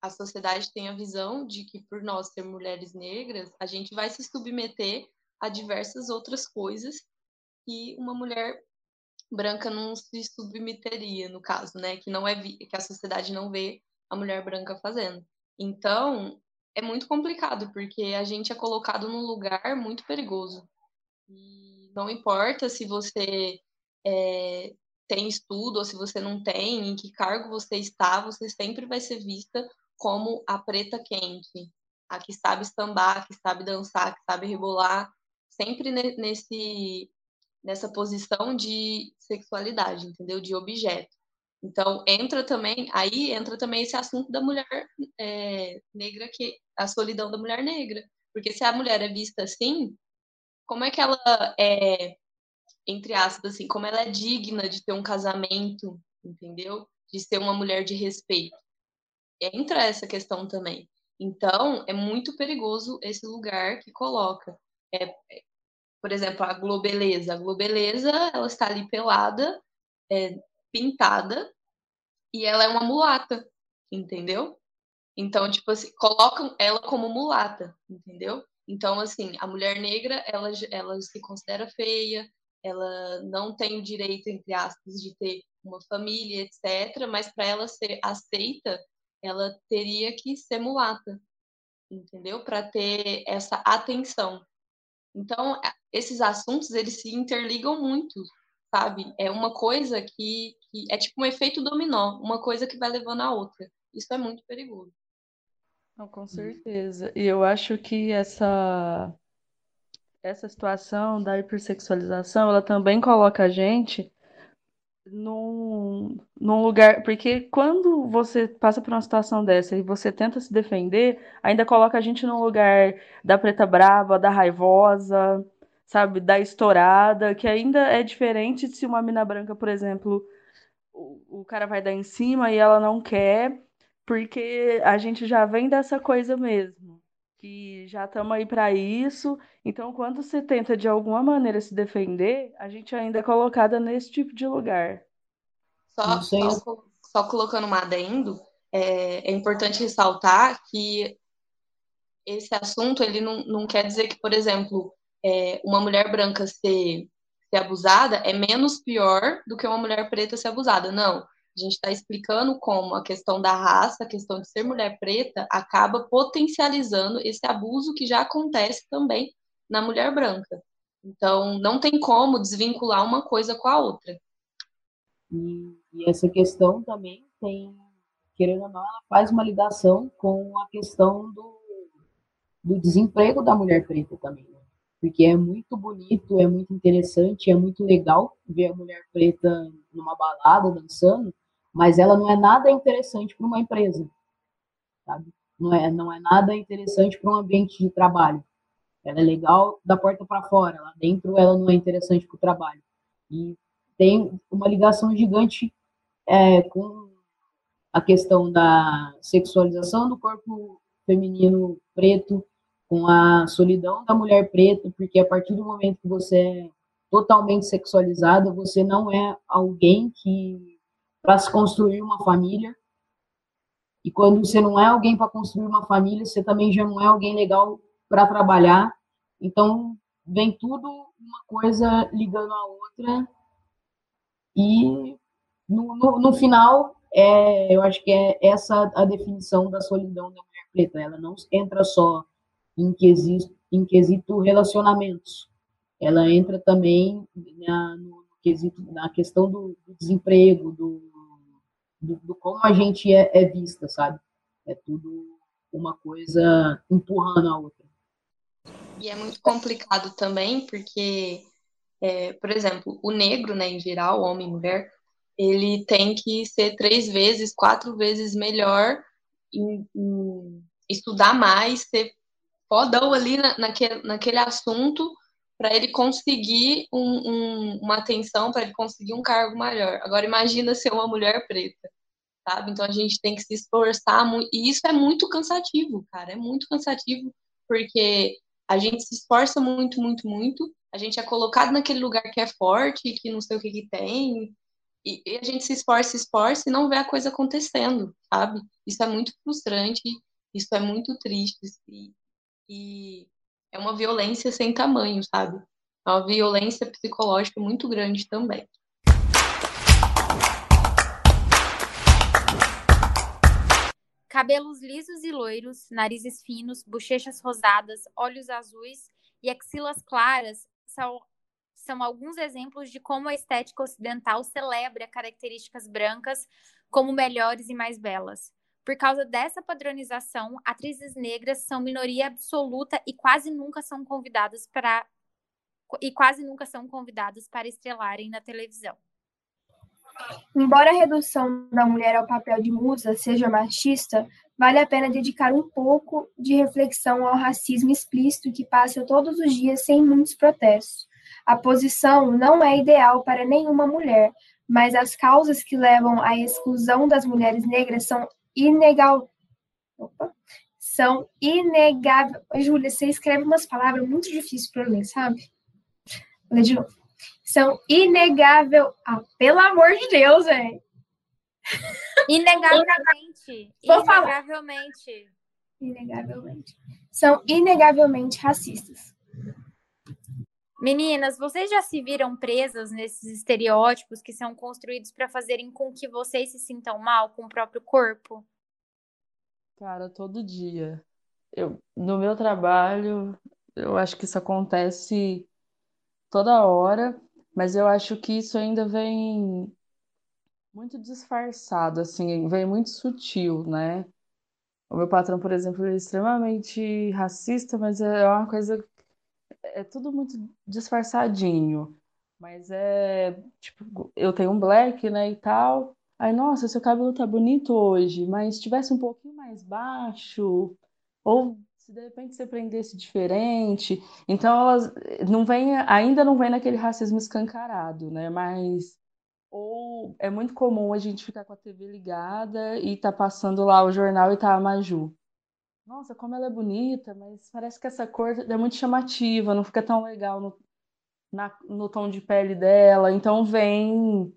a sociedade tem a visão de que por nós ser mulheres negras, a gente vai se submeter a diversas outras coisas que uma mulher branca não se submeteria, no caso, né? Que não é que a sociedade não vê a mulher branca fazendo. Então, é muito complicado, porque a gente é colocado num lugar muito perigoso. E não importa se você é, tem estudo ou se você não tem, em que cargo você está, você sempre vai ser vista como a preta quente, a que sabe estambar, que sabe dançar, que sabe rebolar, sempre nesse nessa posição de sexualidade, entendeu? De objeto. Então entra também, aí entra também esse assunto da mulher é, negra que a solidão da mulher negra, porque se a mulher é vista assim, como é que ela é entre aspas assim, como ela é digna de ter um casamento, entendeu? De ser uma mulher de respeito entra essa questão também. Então, é muito perigoso esse lugar que coloca. É, por exemplo, a Globeleza. A Globeleza, ela está ali pelada, é, pintada, e ela é uma mulata, entendeu? Então, tipo assim, colocam ela como mulata, entendeu? Então, assim, a mulher negra, ela, ela se considera feia, ela não tem o direito, entre aspas, de ter uma família, etc. Mas para ela ser aceita, ela teria que ser mulata, entendeu? Para ter essa atenção. Então, esses assuntos, eles se interligam muito, sabe? É uma coisa que, que é tipo um efeito dominó, uma coisa que vai levando a outra. Isso é muito perigoso. Não, com certeza. E eu acho que essa essa situação da hipersexualização, ela também coloca a gente num, num lugar. Porque quando você passa por uma situação dessa e você tenta se defender, ainda coloca a gente num lugar da preta brava, da raivosa, sabe, da estourada, que ainda é diferente de se uma mina branca, por exemplo, o, o cara vai dar em cima e ela não quer, porque a gente já vem dessa coisa mesmo. Que já estamos aí para isso. Então, quando você tenta de alguma maneira se defender, a gente ainda é colocada nesse tipo de lugar. Só, só, só colocando um adendo, é, é importante ressaltar que esse assunto ele não, não quer dizer que, por exemplo, é, uma mulher branca ser, ser abusada é menos pior do que uma mulher preta ser abusada. Não. A gente está explicando como a questão da raça, a questão de ser mulher preta, acaba potencializando esse abuso que já acontece também na mulher branca. Então, não tem como desvincular uma coisa com a outra. E, e essa questão também tem, querendo ou não, ela faz uma ligação com a questão do, do desemprego da mulher preta também. Né? Porque é muito bonito, é muito interessante, é muito legal ver a mulher preta numa balada dançando, mas ela não é nada interessante para uma empresa, sabe? Não é, não é nada interessante para um ambiente de trabalho. Ela é legal da porta para fora, lá dentro ela não é interessante para o trabalho. E tem uma ligação gigante é, com a questão da sexualização do corpo feminino preto, com a solidão da mulher preta, porque a partir do momento que você é totalmente sexualizada, você não é alguém que para se construir uma família. E quando você não é alguém para construir uma família, você também já não é alguém legal para trabalhar. Então, vem tudo uma coisa ligando a outra. E no, no, no final, é, eu acho que é essa a definição da solidão da mulher preta. Ela não entra só em quesito, em quesito relacionamentos. Ela entra também na, no quesito, na questão do, do desemprego, do, do, do, como a gente é, é vista, sabe? É tudo uma coisa empurrando a outra. E é muito complicado também, porque, é, por exemplo, o negro, né, em geral, homem e mulher, ele tem que ser três vezes, quatro vezes melhor em, em estudar mais, ser fodão ali na, naquele, naquele assunto para ele conseguir um, um, uma atenção, para ele conseguir um cargo maior. Agora, imagina ser uma mulher preta, sabe? Então, a gente tem que se esforçar muito. E isso é muito cansativo, cara. É muito cansativo, porque a gente se esforça muito, muito, muito. A gente é colocado naquele lugar que é forte, que não sei o que, que tem. E, e a gente se esforça, se esforça e não vê a coisa acontecendo, sabe? Isso é muito frustrante, isso é muito triste. E é uma violência sem tamanho, sabe? É uma violência psicológica muito grande também. Cabelos lisos e loiros, narizes finos, bochechas rosadas, olhos azuis e axilas claras são, são alguns exemplos de como a estética ocidental celebra características brancas como melhores e mais belas. Por causa dessa padronização, atrizes negras são minoria absoluta e quase nunca são convidadas para e quase nunca são convidadas para estrelarem na televisão. Embora a redução da mulher ao papel de musa seja machista, vale a pena dedicar um pouco de reflexão ao racismo explícito que passa todos os dias sem muitos protestos. A posição não é ideal para nenhuma mulher, mas as causas que levam à exclusão das mulheres negras são inegal... Opa. São inegáveis. Júlia, você escreve umas palavras muito difíceis para ler, sabe? Vou ler de novo. São inegável. Ah, pelo amor de Deus, velho. Inegavelmente. Vou falar. Inegavelmente. Inegavelmente. São inegavelmente racistas. Meninas, vocês já se viram presas nesses estereótipos que são construídos para fazerem com que vocês se sintam mal com o próprio corpo? Cara, todo dia. Eu, no meu trabalho, eu acho que isso acontece toda hora, mas eu acho que isso ainda vem muito disfarçado, assim, vem muito sutil, né? O meu patrão, por exemplo, é extremamente racista, mas é uma coisa é tudo muito disfarçadinho. Mas é, tipo, eu tenho um black, né, e tal. Aí, nossa, seu cabelo tá bonito hoje, mas se tivesse um pouquinho mais baixo, ou se de repente você prendesse diferente. Então, elas não vem, ainda não vem naquele racismo escancarado, né? Mas ou é muito comum a gente ficar com a TV ligada e tá passando lá o jornal e tá a Maju. Nossa, como ela é bonita, mas parece que essa cor é muito chamativa, não fica tão legal no, na, no tom de pele dela. Então vem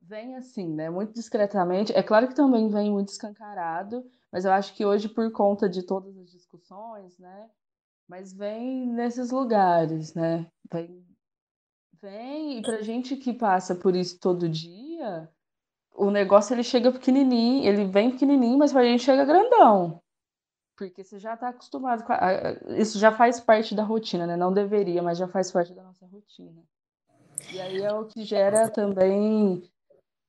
vem assim, né? Muito discretamente. É claro que também vem muito escancarado, mas eu acho que hoje, por conta de todas as discussões, né? Mas vem nesses lugares, né? Vem, vem e pra gente que passa por isso todo dia, o negócio ele chega pequenininho, ele vem pequenininho, mas pra gente chega grandão. Porque você já está acostumado com. A... Isso já faz parte da rotina, né? Não deveria, mas já faz parte da nossa rotina. E aí é o que gera também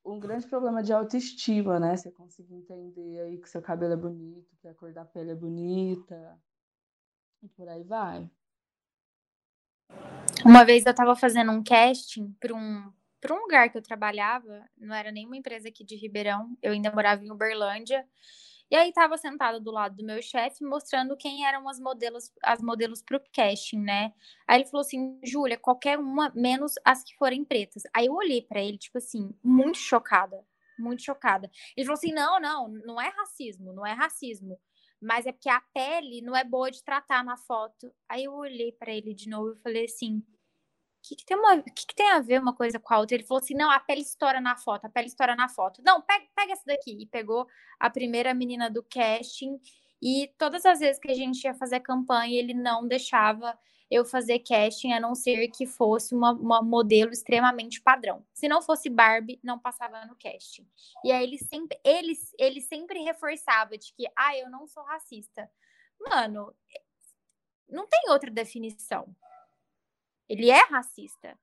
um grande problema de autoestima, né? Você conseguir entender aí que seu cabelo é bonito, que a cor da pele é bonita. E por aí vai. Uma vez eu estava fazendo um casting para um, para um lugar que eu trabalhava, não era nenhuma empresa aqui de Ribeirão, eu ainda morava em Uberlândia. E aí estava sentada do lado do meu chefe, mostrando quem eram as modelos, as modelos para o casting, né? Aí ele falou assim, Júlia, qualquer uma, menos as que forem pretas. Aí eu olhei para ele, tipo assim, muito chocada, muito chocada. Ele falou assim, não, não, não é racismo, não é racismo. Mas é porque a pele não é boa de tratar na foto. Aí eu olhei para ele de novo e falei assim, que, que, tem uma, que, que tem a ver uma coisa com a outra? Ele falou assim: não, a pele estoura na foto, a pele estoura na foto. Não, pega, pega essa daqui. E pegou a primeira menina do casting. E todas as vezes que a gente ia fazer campanha, ele não deixava eu fazer casting, a não ser que fosse uma, uma modelo extremamente padrão. Se não fosse Barbie, não passava no casting. E aí ele sempre, ele, ele sempre reforçava de que, ah, eu não sou racista. Mano, não tem outra definição. Ele é racista.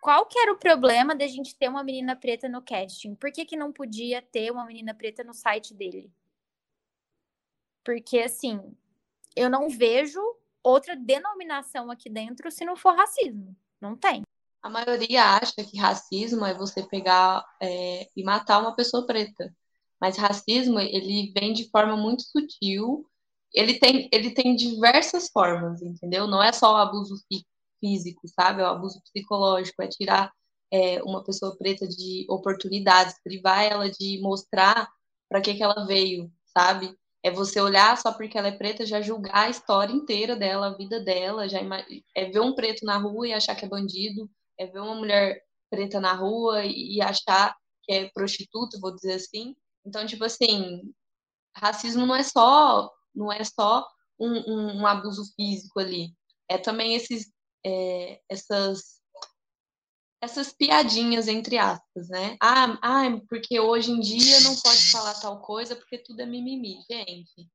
Qual que era o problema da gente ter uma menina preta no casting? Por que, que não podia ter uma menina preta no site dele? Porque, assim, eu não vejo outra denominação aqui dentro se não for racismo. Não tem. A maioria acha que racismo é você pegar é, e matar uma pessoa preta. Mas racismo, ele vem de forma muito sutil ele tem, ele tem diversas formas, entendeu? Não é só o abuso físico, sabe? É o abuso psicológico, é tirar é, uma pessoa preta de oportunidades, privar ela de mostrar para que, que ela veio, sabe? É você olhar só porque ela é preta, já julgar a história inteira dela, a vida dela, já é ver um preto na rua e achar que é bandido, é ver uma mulher preta na rua e achar que é prostituta, vou dizer assim. Então, tipo assim, racismo não é só não é só um, um, um abuso físico ali, é também esses é, essas essas piadinhas entre aspas, né? Ah, ah, porque hoje em dia não pode falar tal coisa porque tudo é mimimi. Gente,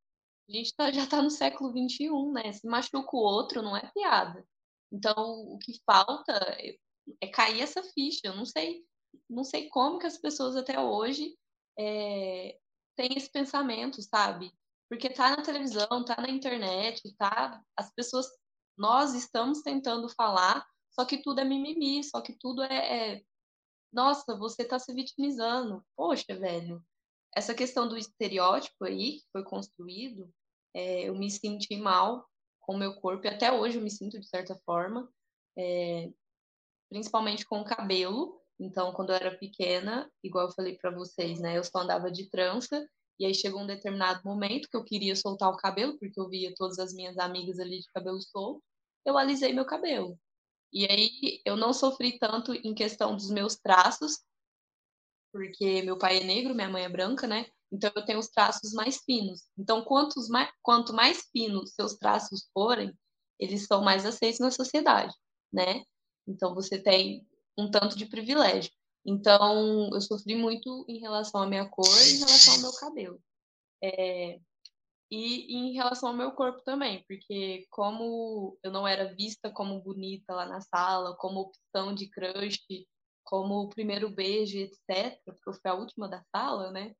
a gente tá, já está no século XXI, né? Se machuca o outro, não é piada. Então, o que falta é, é cair essa ficha. Eu não sei, não sei como que as pessoas até hoje é, têm esse pensamento, sabe? Porque tá na televisão, tá na internet, tá. As pessoas, nós estamos tentando falar só que tudo é mimimi, só que tudo é. é... Nossa, você está se vitimizando. Poxa, velho. Essa questão do estereótipo aí que foi construído, é, eu me senti mal com o meu corpo, e até hoje eu me sinto de certa forma, é, principalmente com o cabelo. Então, quando eu era pequena, igual eu falei para vocês, né, eu só andava de trança, e aí chegou um determinado momento que eu queria soltar o cabelo, porque eu via todas as minhas amigas ali de cabelo solto, eu alisei meu cabelo. E aí eu não sofri tanto em questão dos meus traços, porque meu pai é negro, minha mãe é branca, né? Então eu tenho os traços mais finos. Então quantos mais, quanto mais finos seus traços forem, eles são mais aceitos na sociedade, né? Então você tem um tanto de privilégio. Então eu sofri muito em relação à minha cor e em relação ao meu cabelo. É, e, em relação ao meu corpo também, porque como eu não era vista como bonita lá na sala, como opção de crush, como o primeiro beijo, etc., porque eu fui a última da sala, né?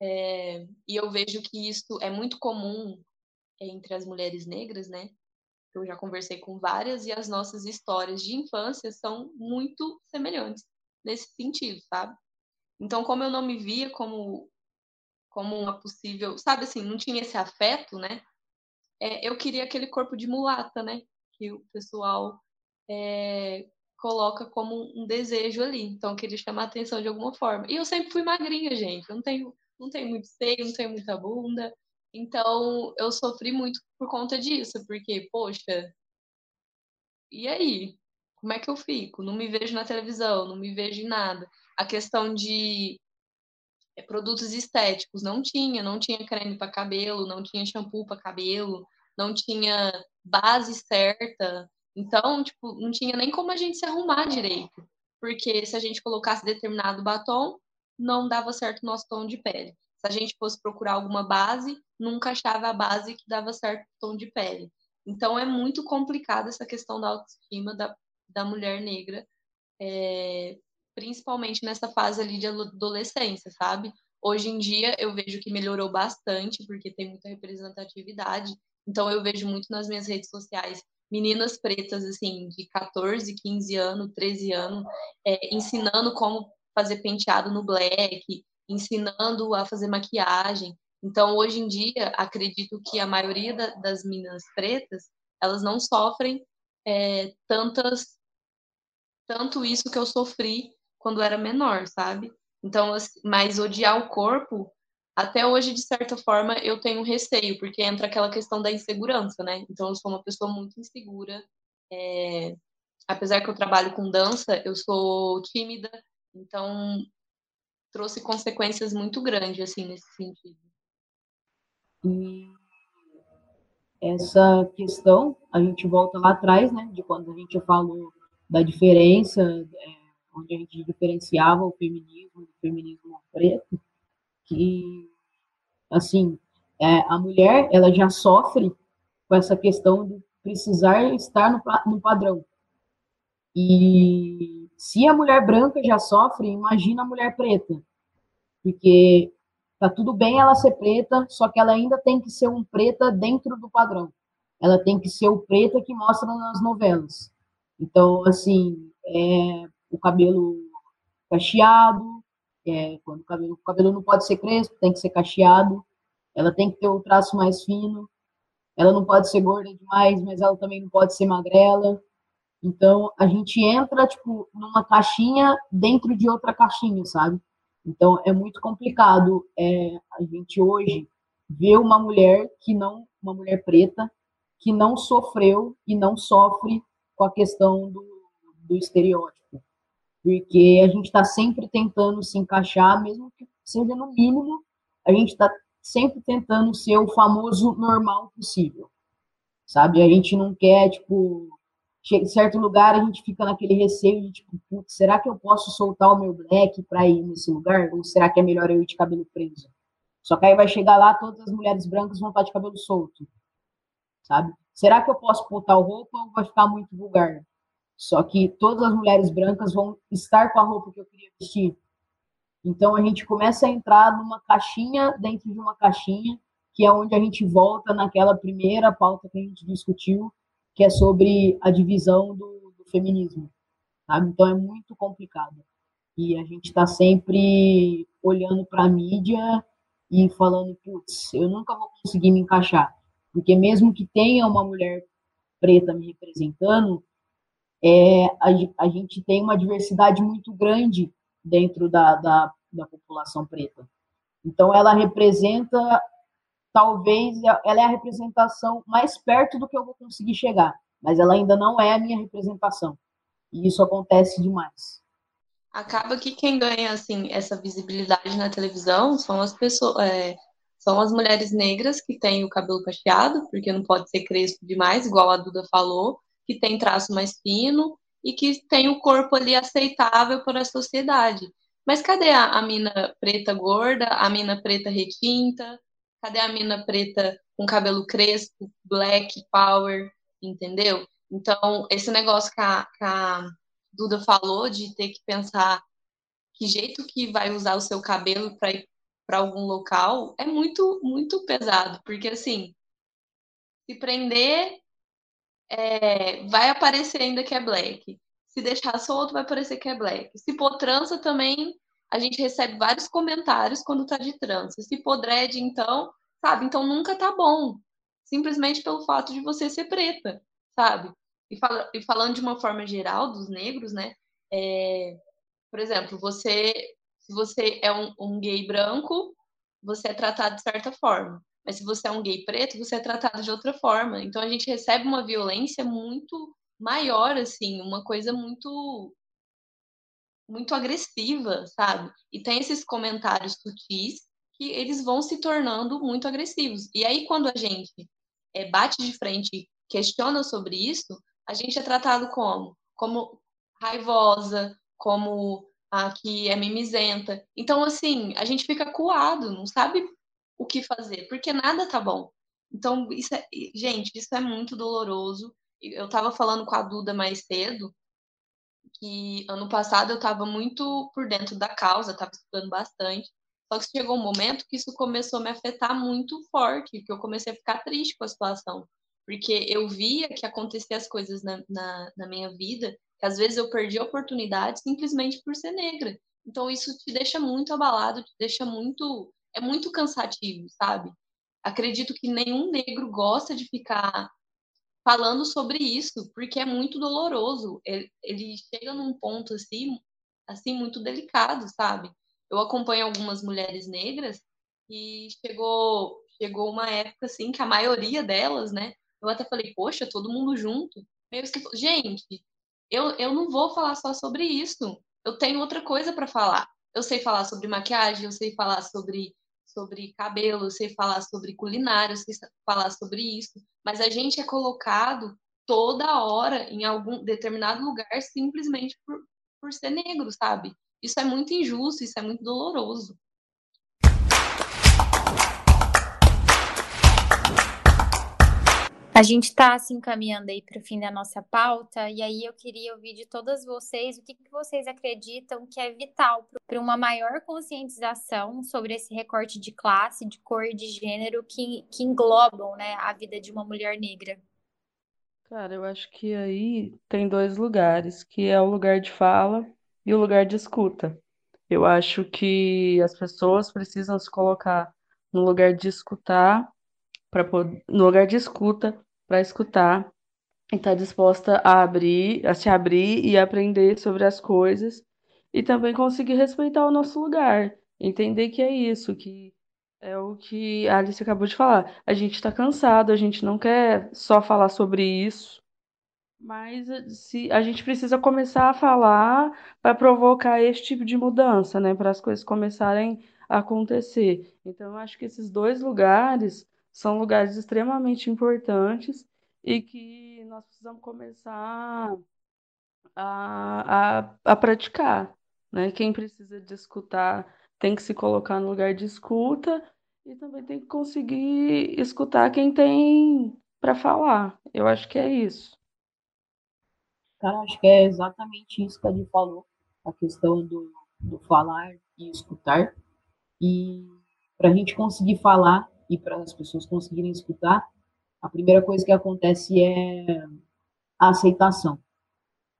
É, e eu vejo que isso é muito comum entre as mulheres negras, né? Eu já conversei com várias e as nossas histórias de infância são muito semelhantes nesse sentido, sabe? Então, como eu não me via como como uma possível, sabe assim, não tinha esse afeto, né? É, eu queria aquele corpo de mulata, né? Que o pessoal é, coloca como um desejo ali. Então, eu queria chamar atenção de alguma forma. E eu sempre fui magrinha, gente. Eu não tenho, não tenho muito seio, não tenho muita bunda. Então, eu sofri muito por conta disso, porque, poxa, e aí? Como é que eu fico? Não me vejo na televisão, não me vejo em nada. A questão de produtos estéticos. Não tinha, não tinha creme para cabelo, não tinha shampoo para cabelo, não tinha base certa. Então, tipo, não tinha nem como a gente se arrumar direito. Porque se a gente colocasse determinado batom, não dava certo o nosso tom de pele. Se a gente fosse procurar alguma base, nunca achava a base que dava certo o tom de pele. Então, é muito complicada essa questão da autoestima da, da mulher negra, é, principalmente nessa fase ali de adolescência, sabe? Hoje em dia eu vejo que melhorou bastante, porque tem muita representatividade. Então eu vejo muito nas minhas redes sociais meninas pretas, assim, de 14, 15 anos, 13 anos, é, ensinando como fazer penteado no black, ensinando a fazer maquiagem. Então, hoje em dia, acredito que a maioria da, das meninas pretas, elas não sofrem é, tantas tanto isso que eu sofri quando era menor, sabe? Então, mas odiar o corpo, até hoje, de certa forma, eu tenho receio, porque entra aquela questão da insegurança, né? Então, eu sou uma pessoa muito insegura. É... Apesar que eu trabalho com dança, eu sou tímida, então trouxe consequências muito grandes, assim, nesse sentido. E essa questão, a gente volta lá atrás, né, de quando a gente falou da diferença, é, onde a gente diferenciava o feminismo do feminismo preto, que, assim, é, a mulher, ela já sofre com essa questão de precisar estar no, no padrão. E se a mulher branca já sofre, imagina a mulher preta. Porque tá tudo bem ela ser preta, só que ela ainda tem que ser um preta dentro do padrão. Ela tem que ser o preta que mostra nas novelas. Então, assim, é, o cabelo cacheado, é, quando o cabelo, o cabelo não pode ser crespo, tem que ser cacheado, ela tem que ter o traço mais fino. ela não pode ser gorda demais, mas ela também não pode ser magrela. Então, a gente entra, tipo, numa caixinha dentro de outra caixinha, sabe? Então, é muito complicado é, a gente hoje ver uma mulher que não, uma mulher preta, que não sofreu e não sofre com a questão do, do estereótipo. Porque a gente está sempre tentando se encaixar, mesmo que seja no mínimo, a gente está sempre tentando ser o famoso normal possível, sabe? A gente não quer, tipo, em certo lugar a gente fica naquele receio de, tipo, será que eu posso soltar o meu black para ir nesse lugar? Ou será que é melhor eu ir de cabelo preso? Só que aí vai chegar lá, todas as mulheres brancas vão estar de cabelo solto, sabe? Será que eu posso botar roupa ou vai ficar muito vulgar? Só que todas as mulheres brancas vão estar com a roupa que eu queria vestir. Então a gente começa a entrar numa caixinha dentro de uma caixinha, que é onde a gente volta naquela primeira pauta que a gente discutiu, que é sobre a divisão do, do feminismo. Então é muito complicado. E a gente está sempre olhando para a mídia e falando, putz, eu nunca vou conseguir me encaixar. Porque mesmo que tenha uma mulher preta me representando, é, a, a gente tem uma diversidade muito grande dentro da, da, da população preta. Então, ela representa, talvez, ela é a representação mais perto do que eu vou conseguir chegar, mas ela ainda não é a minha representação. E isso acontece demais. Acaba que quem ganha assim essa visibilidade na televisão são as pessoas, é, são as mulheres negras que têm o cabelo cacheado, porque não pode ser crespo demais, igual a Duda falou, que tem traço mais fino e que tem o corpo ali aceitável para a sociedade. Mas cadê a, a mina preta gorda, a mina preta retinta? Cadê a mina preta com cabelo crespo, black power, entendeu? Então, esse negócio que a, que a Duda falou de ter que pensar que jeito que vai usar o seu cabelo para ir para algum local é muito, muito pesado, porque assim, se prender, é, vai aparecer ainda que é black. Se deixar solto, vai parecer que é black. Se pôr trança também, a gente recebe vários comentários quando tá de trança. Se pôr dread, então, sabe? Então nunca tá bom. Simplesmente pelo fato de você ser preta, sabe? E, e falando de uma forma geral dos negros, né? É, por exemplo, você, se você é um, um gay branco, você é tratado de certa forma. Mas se você é um gay preto, você é tratado de outra forma. Então a gente recebe uma violência muito maior, assim, uma coisa muito muito agressiva, sabe? E tem esses comentários sutis que eles vão se tornando muito agressivos. E aí, quando a gente é, bate de frente questiona sobre isso, a gente é tratado como? Como raivosa, como a que é mimizenta. Então, assim, a gente fica coado, não sabe o que fazer, porque nada tá bom. Então, isso é, gente, isso é muito doloroso eu estava falando com a Duda mais cedo que ano passado eu estava muito por dentro da causa, estava estudando bastante. Só que chegou um momento que isso começou a me afetar muito forte, que eu comecei a ficar triste com a situação. Porque eu via que acontecia as coisas na, na, na minha vida, que às vezes eu perdi a oportunidade simplesmente por ser negra. Então isso te deixa muito abalado, te deixa muito. É muito cansativo, sabe? Acredito que nenhum negro gosta de ficar falando sobre isso, porque é muito doloroso. Ele, ele chega num ponto assim, assim muito delicado, sabe? Eu acompanho algumas mulheres negras e chegou chegou uma época assim que a maioria delas, né? Eu até falei, poxa, todo mundo junto. Meio que, gente, eu, eu não vou falar só sobre isso. Eu tenho outra coisa para falar. Eu sei falar sobre maquiagem, eu sei falar sobre sobre cabelo, eu sei falar sobre culinária, sei falar sobre isso mas a gente é colocado toda hora em algum determinado lugar simplesmente por, por ser negro, sabe? Isso é muito injusto, isso é muito doloroso. A gente está se encaminhando aí para o fim da nossa pauta, e aí eu queria ouvir de todas vocês o que, que vocês acreditam que é vital para uma maior conscientização sobre esse recorte de classe, de cor e de gênero que, que englobam né, a vida de uma mulher negra. Cara, eu acho que aí tem dois lugares, que é o lugar de fala e o lugar de escuta. Eu acho que as pessoas precisam se colocar no lugar de escutar para no lugar de escuta, para escutar e estar tá disposta a abrir, a se abrir e aprender sobre as coisas e também conseguir respeitar o nosso lugar, entender que é isso, que é o que a Alice acabou de falar. A gente está cansado, a gente não quer só falar sobre isso, mas se a gente precisa começar a falar para provocar esse tipo de mudança, né, para as coisas começarem a acontecer. Então, eu acho que esses dois lugares são lugares extremamente importantes e que nós precisamos começar a, a, a praticar, né? Quem precisa de escutar tem que se colocar no lugar de escuta e também tem que conseguir escutar quem tem para falar. Eu acho que é isso. Cara, acho que é exatamente isso que a gente falou, a questão do, do falar e escutar. E para a gente conseguir falar e para as pessoas conseguirem escutar, a primeira coisa que acontece é a aceitação.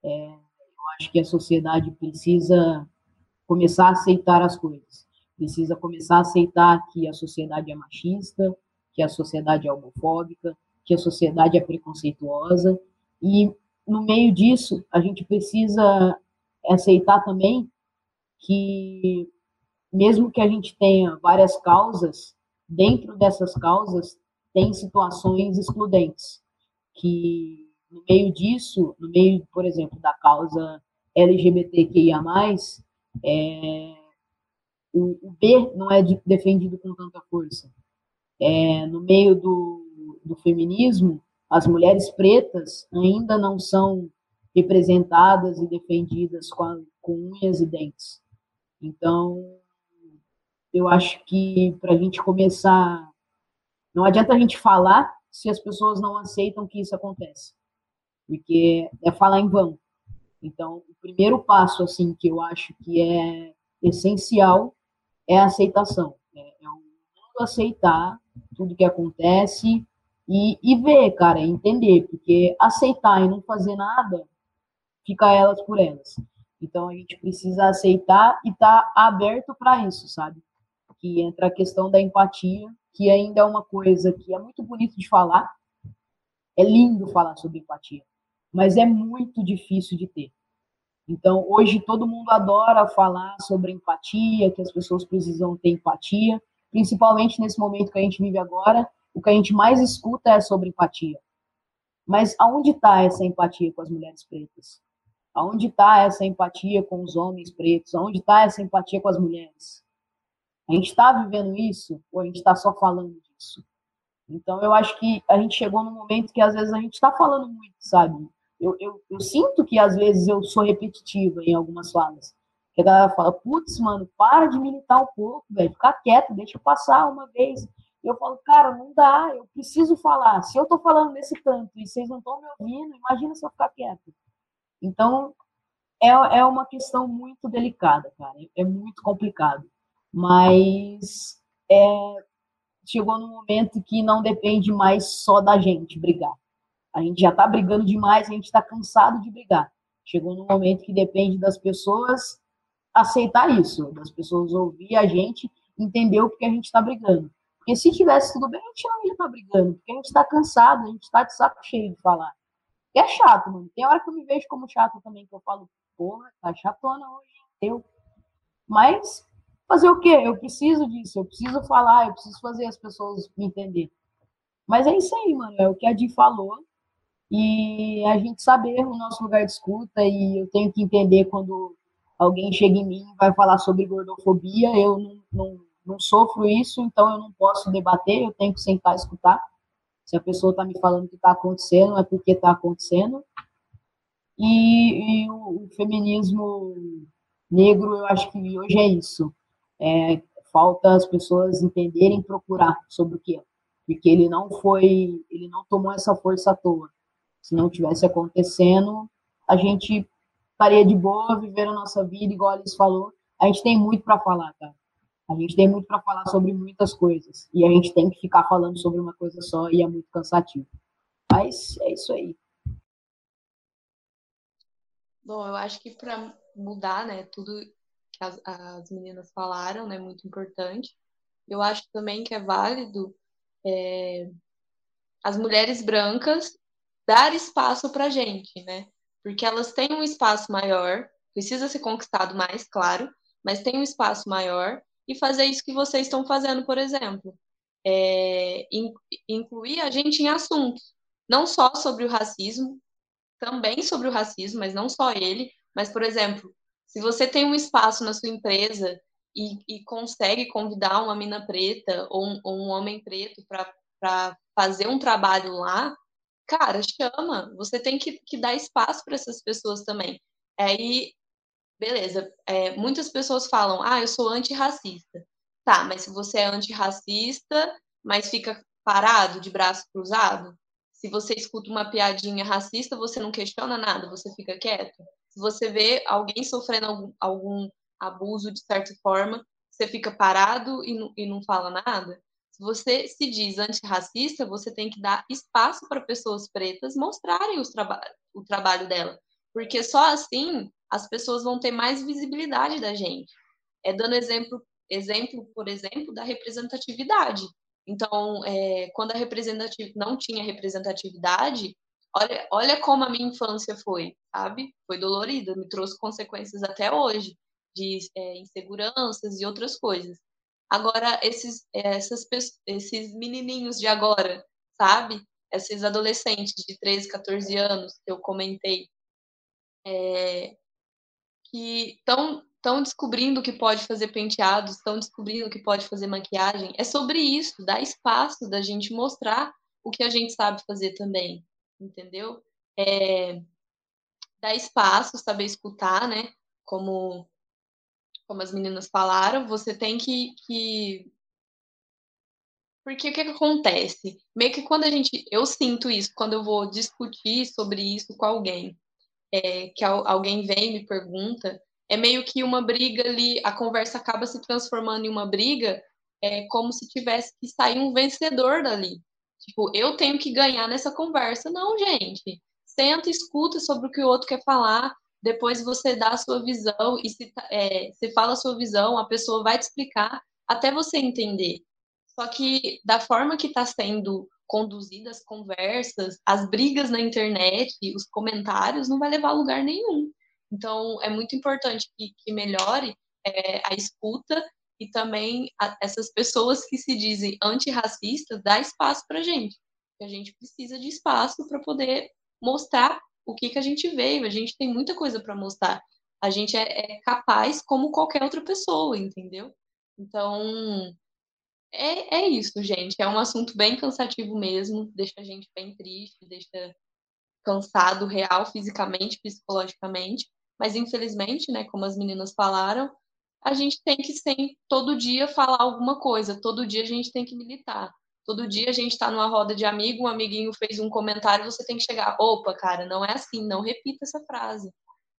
É, eu acho que a sociedade precisa começar a aceitar as coisas. Precisa começar a aceitar que a sociedade é machista, que a sociedade é homofóbica, que a sociedade é preconceituosa. E, no meio disso, a gente precisa aceitar também que, mesmo que a gente tenha várias causas, dentro dessas causas tem situações excludentes, que no meio disso, no meio, por exemplo, da causa LGBTQIA+, é, o, o, B não é de, defendido com tanta força. É, no meio do, do feminismo, as mulheres pretas ainda não são representadas e defendidas com, com unhas e dentes. Então, eu acho que para a gente começar, não adianta a gente falar se as pessoas não aceitam que isso acontece, porque é falar em vão. Então, o primeiro passo, assim, que eu acho que é essencial é a aceitação. É, é o mundo aceitar tudo que acontece e, e ver, cara, entender, porque aceitar e não fazer nada fica elas por elas. Então, a gente precisa aceitar e estar tá aberto para isso, sabe? Que entra a questão da empatia, que ainda é uma coisa que é muito bonito de falar, é lindo falar sobre empatia, mas é muito difícil de ter. Então, hoje todo mundo adora falar sobre empatia, que as pessoas precisam ter empatia, principalmente nesse momento que a gente vive agora, o que a gente mais escuta é sobre empatia. Mas aonde está essa empatia com as mulheres pretas? Aonde está essa empatia com os homens pretos? Aonde está essa empatia com as mulheres? A gente está vivendo isso ou a gente está só falando disso? Então, eu acho que a gente chegou num momento que às vezes a gente está falando muito, sabe? Eu, eu, eu, sinto que às vezes eu sou repetitiva em algumas falas. Que a galera fala, putz, mano, para de militar um pouco, velho, fica quieto, deixa eu passar uma vez. Eu falo, cara, não dá, eu preciso falar. Se eu tô falando nesse canto e vocês não estão me ouvindo, imagina se eu ficar quieto. Então, é, é uma questão muito delicada, cara, é muito complicado mas é, chegou no momento que não depende mais só da gente brigar. A gente já está brigando demais, a gente está cansado de brigar. Chegou no momento que depende das pessoas aceitar isso, das pessoas ouvir a gente, entender o que a gente está brigando. Porque se tivesse tudo bem, a gente não ia estar tá brigando, porque a gente está cansado, a gente está de saco cheio de falar. E é chato, mano. Tem hora que eu me vejo como chato também, que eu falo, porra, tá chatona hoje, eu. Mas Fazer o quê? Eu preciso disso, eu preciso falar, eu preciso fazer as pessoas me entender. Mas é isso aí, mano, é o que a Di falou. E a gente saber o nosso lugar de escuta, e eu tenho que entender quando alguém chega em mim e vai falar sobre gordofobia, eu não, não, não sofro isso, então eu não posso debater, eu tenho que sentar e escutar. Se a pessoa está me falando que está acontecendo, é porque está acontecendo. E, e o, o, feminismo negro, eu acho que hoje é isso é, falta as pessoas entenderem procurar sobre o que é. Porque ele não foi, ele não tomou essa força à toa. Se não tivesse acontecendo, a gente estaria de boa, vivendo a nossa vida, igual Alice falou. A gente tem muito para falar, cara. A gente tem muito para falar sobre muitas coisas. E a gente tem que ficar falando sobre uma coisa só e é muito cansativo. Mas é isso aí. Bom, eu acho que para mudar, né, tudo as, as meninas falaram, né? Muito importante. Eu acho também que é válido é, as mulheres brancas dar espaço para a gente, né? Porque elas têm um espaço maior, precisa ser conquistado mais, claro, mas tem um espaço maior e fazer isso que vocês estão fazendo, por exemplo. É, incluir a gente em assuntos, não só sobre o racismo, também sobre o racismo, mas não só ele, mas, por exemplo, se você tem um espaço na sua empresa e, e consegue convidar uma mina preta ou um, ou um homem preto para fazer um trabalho lá, cara, chama. Você tem que, que dar espaço para essas pessoas também. Aí, beleza. É, muitas pessoas falam, ah, eu sou antirracista. Tá, mas se você é antirracista, mas fica parado, de braço cruzado, se você escuta uma piadinha racista, você não questiona nada, você fica quieto. Se você vê alguém sofrendo algum, algum abuso de certa forma, você fica parado e não, e não fala nada. Se você se diz antirracista, você tem que dar espaço para pessoas pretas mostrarem os traba o trabalho dela. Porque só assim as pessoas vão ter mais visibilidade da gente. É dando exemplo, exemplo por exemplo, da representatividade. Então, é, quando a representatividade não tinha representatividade, olha, olha como a minha infância foi, sabe? Foi dolorida, me trouxe consequências até hoje de é, inseguranças e outras coisas. Agora, esses, essas, esses menininhos de agora, sabe? Esses adolescentes de 13, 14 anos que eu comentei, é, que estão estão descobrindo que pode fazer penteados, estão descobrindo que pode fazer maquiagem. É sobre isso, dar espaço da gente mostrar o que a gente sabe fazer também, entendeu? É, dar espaço, saber escutar, né? Como, como as meninas falaram, você tem que, que... Porque o que, que acontece? Meio que quando a gente. Eu sinto isso, quando eu vou discutir sobre isso com alguém, é, que alguém vem e me pergunta, é meio que uma briga ali, a conversa acaba se transformando em uma briga, é como se tivesse que sair um vencedor dali. Tipo, eu tenho que ganhar nessa conversa. Não, gente. Senta, escuta sobre o que o outro quer falar, depois você dá a sua visão e se, tá, é, você fala a sua visão, a pessoa vai te explicar até você entender. Só que da forma que está sendo conduzidas as conversas, as brigas na internet, os comentários, não vai levar a lugar nenhum. Então, é muito importante que, que melhore é, a escuta e também a, essas pessoas que se dizem antirracistas, dá espaço para gente. A gente precisa de espaço para poder mostrar o que, que a gente veio. A gente tem muita coisa para mostrar. A gente é, é capaz como qualquer outra pessoa, entendeu? Então, é, é isso, gente. É um assunto bem cansativo mesmo, deixa a gente bem triste, deixa cansado, real, fisicamente, psicologicamente. Mas infelizmente, né, como as meninas falaram, a gente tem que sempre, todo dia falar alguma coisa, todo dia a gente tem que militar. Todo dia a gente está numa roda de amigo, um amiguinho fez um comentário, você tem que chegar, opa, cara, não é assim, não repita essa frase,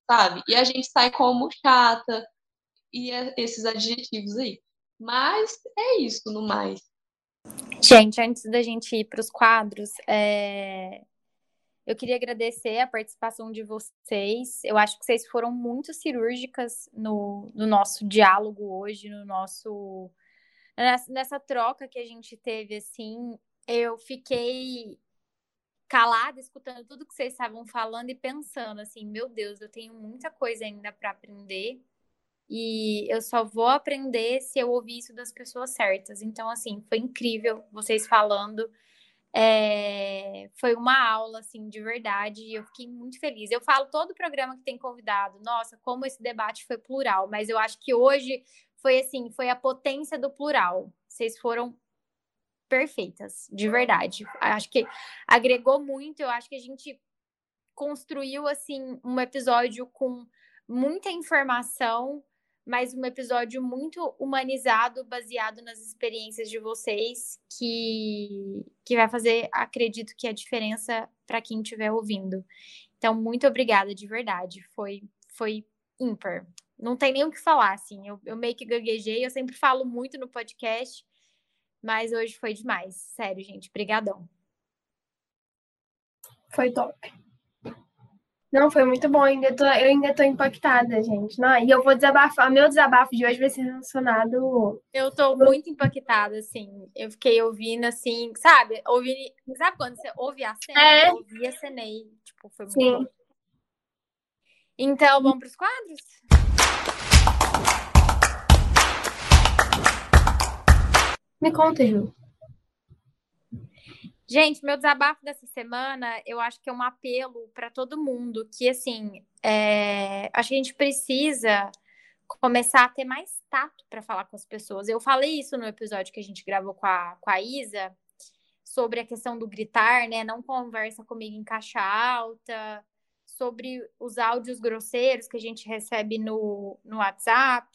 sabe? E a gente sai como chata e é esses adjetivos aí. Mas é isso, no mais. Gente, antes da gente ir para os quadros, é... Eu queria agradecer a participação de vocês. Eu acho que vocês foram muito cirúrgicas no, no nosso diálogo hoje, no nosso nessa, nessa troca que a gente teve assim. Eu fiquei calada, escutando tudo que vocês estavam falando e pensando assim, meu Deus, eu tenho muita coisa ainda para aprender e eu só vou aprender se eu ouvir isso das pessoas certas. Então, assim, foi incrível vocês falando. É, foi uma aula, assim, de verdade, e eu fiquei muito feliz. Eu falo todo programa que tem convidado, nossa, como esse debate foi plural, mas eu acho que hoje foi assim, foi a potência do plural. Vocês foram perfeitas, de verdade. Acho que agregou muito, eu acho que a gente construiu, assim, um episódio com muita informação, mas um episódio muito humanizado, baseado nas experiências de vocês, que, que vai fazer, acredito que a diferença para quem estiver ouvindo. Então, muito obrigada, de verdade. Foi, foi ímpar. Não tem nem o que falar, assim. Eu, eu meio que gaguejei, eu sempre falo muito no podcast, mas hoje foi demais. Sério, gente. Brigadão. Foi top. Não, foi muito bom. Eu ainda tô, eu ainda tô impactada, gente. Não, e eu vou desabafar. Meu desabafo de hoje vai ser relacionado. Eu tô muito impactada, assim. Eu fiquei ouvindo, assim, sabe? Ouvindo, sabe quando você ouve a cena? É. Eu ouvi a cena e, tipo, foi muito Sim. bom. Então, vamos pros quadros? Me conta, Ju. Gente, meu desabafo dessa semana, eu acho que é um apelo para todo mundo, que assim, é, acho que a gente precisa começar a ter mais tato para falar com as pessoas. Eu falei isso no episódio que a gente gravou com a, com a Isa, sobre a questão do gritar, né? Não conversa comigo em caixa alta, sobre os áudios grosseiros que a gente recebe no, no WhatsApp.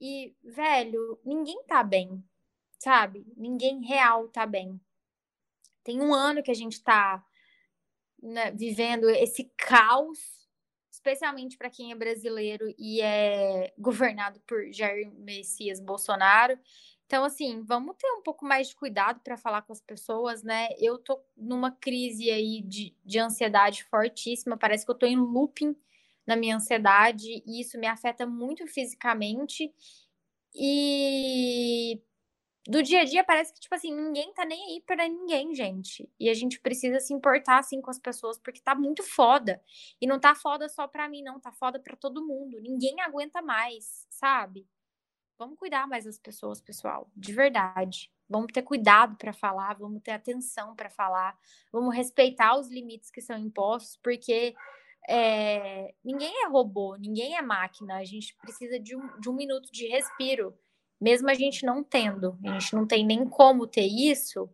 E, velho, ninguém tá bem, sabe? Ninguém real tá bem. Tem um ano que a gente está né, vivendo esse caos, especialmente para quem é brasileiro e é governado por Jair Messias Bolsonaro. Então, assim, vamos ter um pouco mais de cuidado para falar com as pessoas, né? Eu tô numa crise aí de, de ansiedade fortíssima, parece que eu tô em looping na minha ansiedade, e isso me afeta muito fisicamente. E do dia a dia parece que, tipo assim, ninguém tá nem aí pra ninguém, gente. E a gente precisa se importar, assim, com as pessoas, porque tá muito foda. E não tá foda só pra mim, não. Tá foda pra todo mundo. Ninguém aguenta mais, sabe? Vamos cuidar mais das pessoas, pessoal. De verdade. Vamos ter cuidado pra falar, vamos ter atenção pra falar, vamos respeitar os limites que são impostos, porque é, ninguém é robô, ninguém é máquina. A gente precisa de um, de um minuto de respiro mesmo a gente não tendo, a gente não tem nem como ter isso,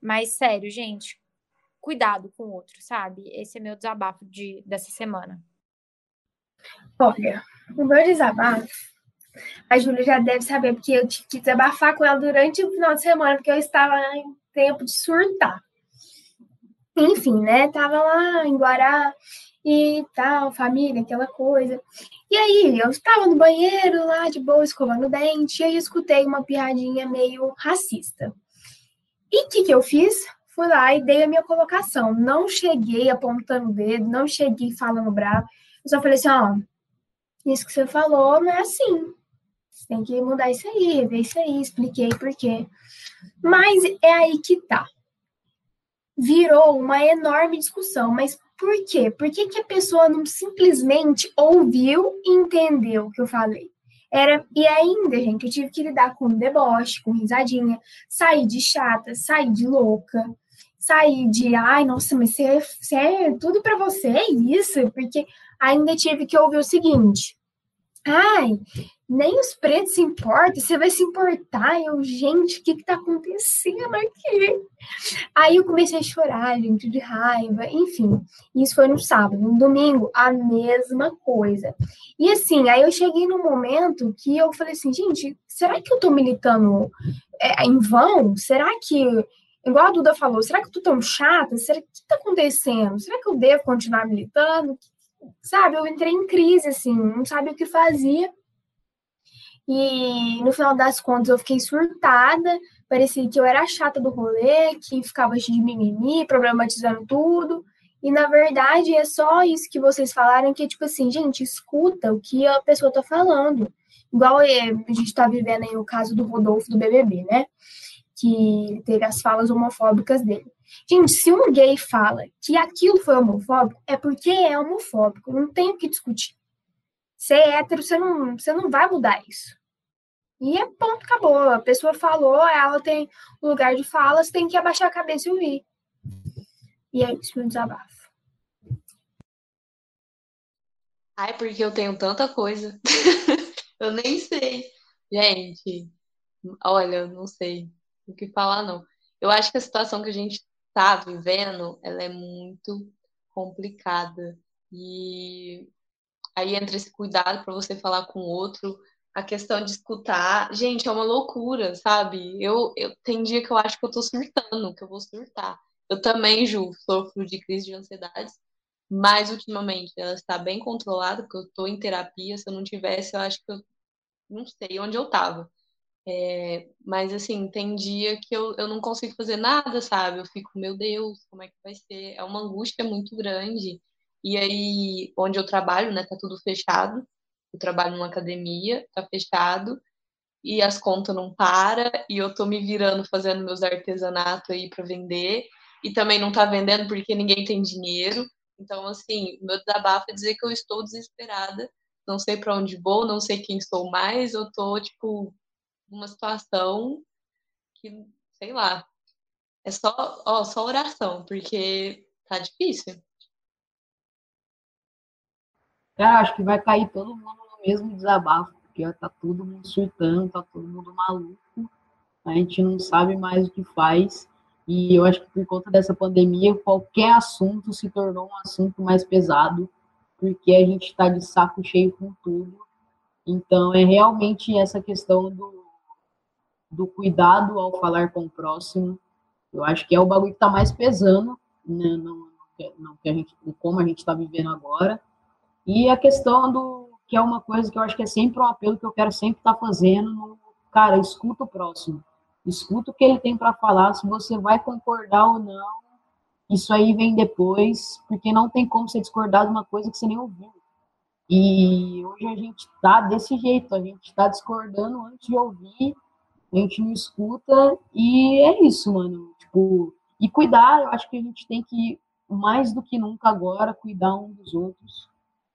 mas sério, gente, cuidado com o outro, sabe? Esse é meu desabafo de, dessa semana. Olha, o meu desabafo, a Júlia já deve saber, porque eu tive que desabafar com ela durante o final de semana, porque eu estava em tempo de surtar. Enfim, né? Tava lá em Guará e tal, família, aquela coisa. E aí, eu estava no banheiro lá, de boa, escovando o dente, e aí escutei uma piadinha meio racista. E o que, que eu fiz? Fui lá e dei a minha colocação. Não cheguei apontando o dedo, não cheguei falando bravo. Eu só falei assim, ó, isso que você falou não é assim. Você tem que mudar isso aí, ver isso aí, expliquei por quê. Mas é aí que tá. Virou uma enorme discussão, mas por quê? Por que, que a pessoa não simplesmente ouviu e entendeu o que eu falei? Era, e ainda, gente, eu tive que lidar com deboche, com risadinha, sair de chata, sair de louca, sair de, ai, nossa, mas você, você é tudo para você, é isso? Porque ainda tive que ouvir o seguinte, ai, nem os pretos se importam, você vai se importar. Eu, gente, o que que tá acontecendo aqui? Aí eu comecei a chorar, gente, de raiva, enfim. Isso foi no sábado. No domingo, a mesma coisa. E assim, aí eu cheguei num momento que eu falei assim, gente, será que eu tô militando é, em vão? Será que, igual a Duda falou, será que eu tô tão chata? Será que tá acontecendo? Será que eu devo continuar militando? Sabe, eu entrei em crise, assim, não sabia o que fazia. E no final das contas eu fiquei surtada, parecia que eu era a chata do rolê, que ficava de mimimi, problematizando tudo. E na verdade é só isso que vocês falaram, que é tipo assim, gente, escuta o que a pessoa tá falando. Igual a gente tá vivendo aí o caso do Rodolfo do BBB, né? Que teve as falas homofóbicas dele. Gente, se um gay fala que aquilo foi homofóbico, é porque é homofóbico, não tem o que discutir. Ser hétero, você não, você não vai mudar isso. E é ponto, acabou. A pessoa falou, ela tem lugar de fala, você tem que abaixar a cabeça e ouvir. E é isso, meu desabafo. Ai, porque eu tenho tanta coisa. eu nem sei. Gente, olha, eu não sei o que falar, não. Eu acho que a situação que a gente tá vivendo, ela é muito complicada. E aí entra esse cuidado para você falar com o outro, a questão de escutar. Gente, é uma loucura, sabe? Eu, eu tem dia que eu acho que eu tô surtando, que eu vou surtar. Eu também, Ju, sofro de crise de ansiedade, mas ultimamente ela está bem controlada, porque eu tô em terapia. Se eu não tivesse, eu acho que eu não sei onde eu tava. É, mas assim, tem dia que eu, eu não consigo fazer nada, sabe? Eu fico, meu Deus, como é que vai ser? É uma angústia muito grande. E aí, onde eu trabalho, né, tá tudo fechado. Eu trabalho numa academia, tá fechado. E as contas não param, e eu tô me virando fazendo meus artesanatos aí para vender. E também não tá vendendo porque ninguém tem dinheiro. Então, assim, meu desabafo é dizer que eu estou desesperada, não sei para onde vou, não sei quem sou mais, eu tô, tipo, numa situação que, sei lá, é só, ó, só oração, porque tá difícil. Cara, acho que vai cair todo mundo no mesmo desabafo, porque tá todo mundo surtando, tá todo mundo maluco, a gente não sabe mais o que faz. E eu acho que por conta dessa pandemia, qualquer assunto se tornou um assunto mais pesado, porque a gente está de saco cheio com tudo. Então, é realmente essa questão do, do cuidado ao falar com o próximo. Eu acho que é o bagulho que está mais pesando, né, que a gente, como a gente está vivendo agora. E a questão do que é uma coisa que eu acho que é sempre um apelo que eu quero sempre estar tá fazendo, no, cara, escuta o próximo escuta o que ele tem para falar, se você vai concordar ou não, isso aí vem depois, porque não tem como você discordar de uma coisa que você nem ouviu. E hoje a gente está desse jeito, a gente está discordando antes de ouvir, a gente não escuta, e é isso, mano. Tipo, e cuidar, eu acho que a gente tem que, mais do que nunca agora, cuidar um dos outros.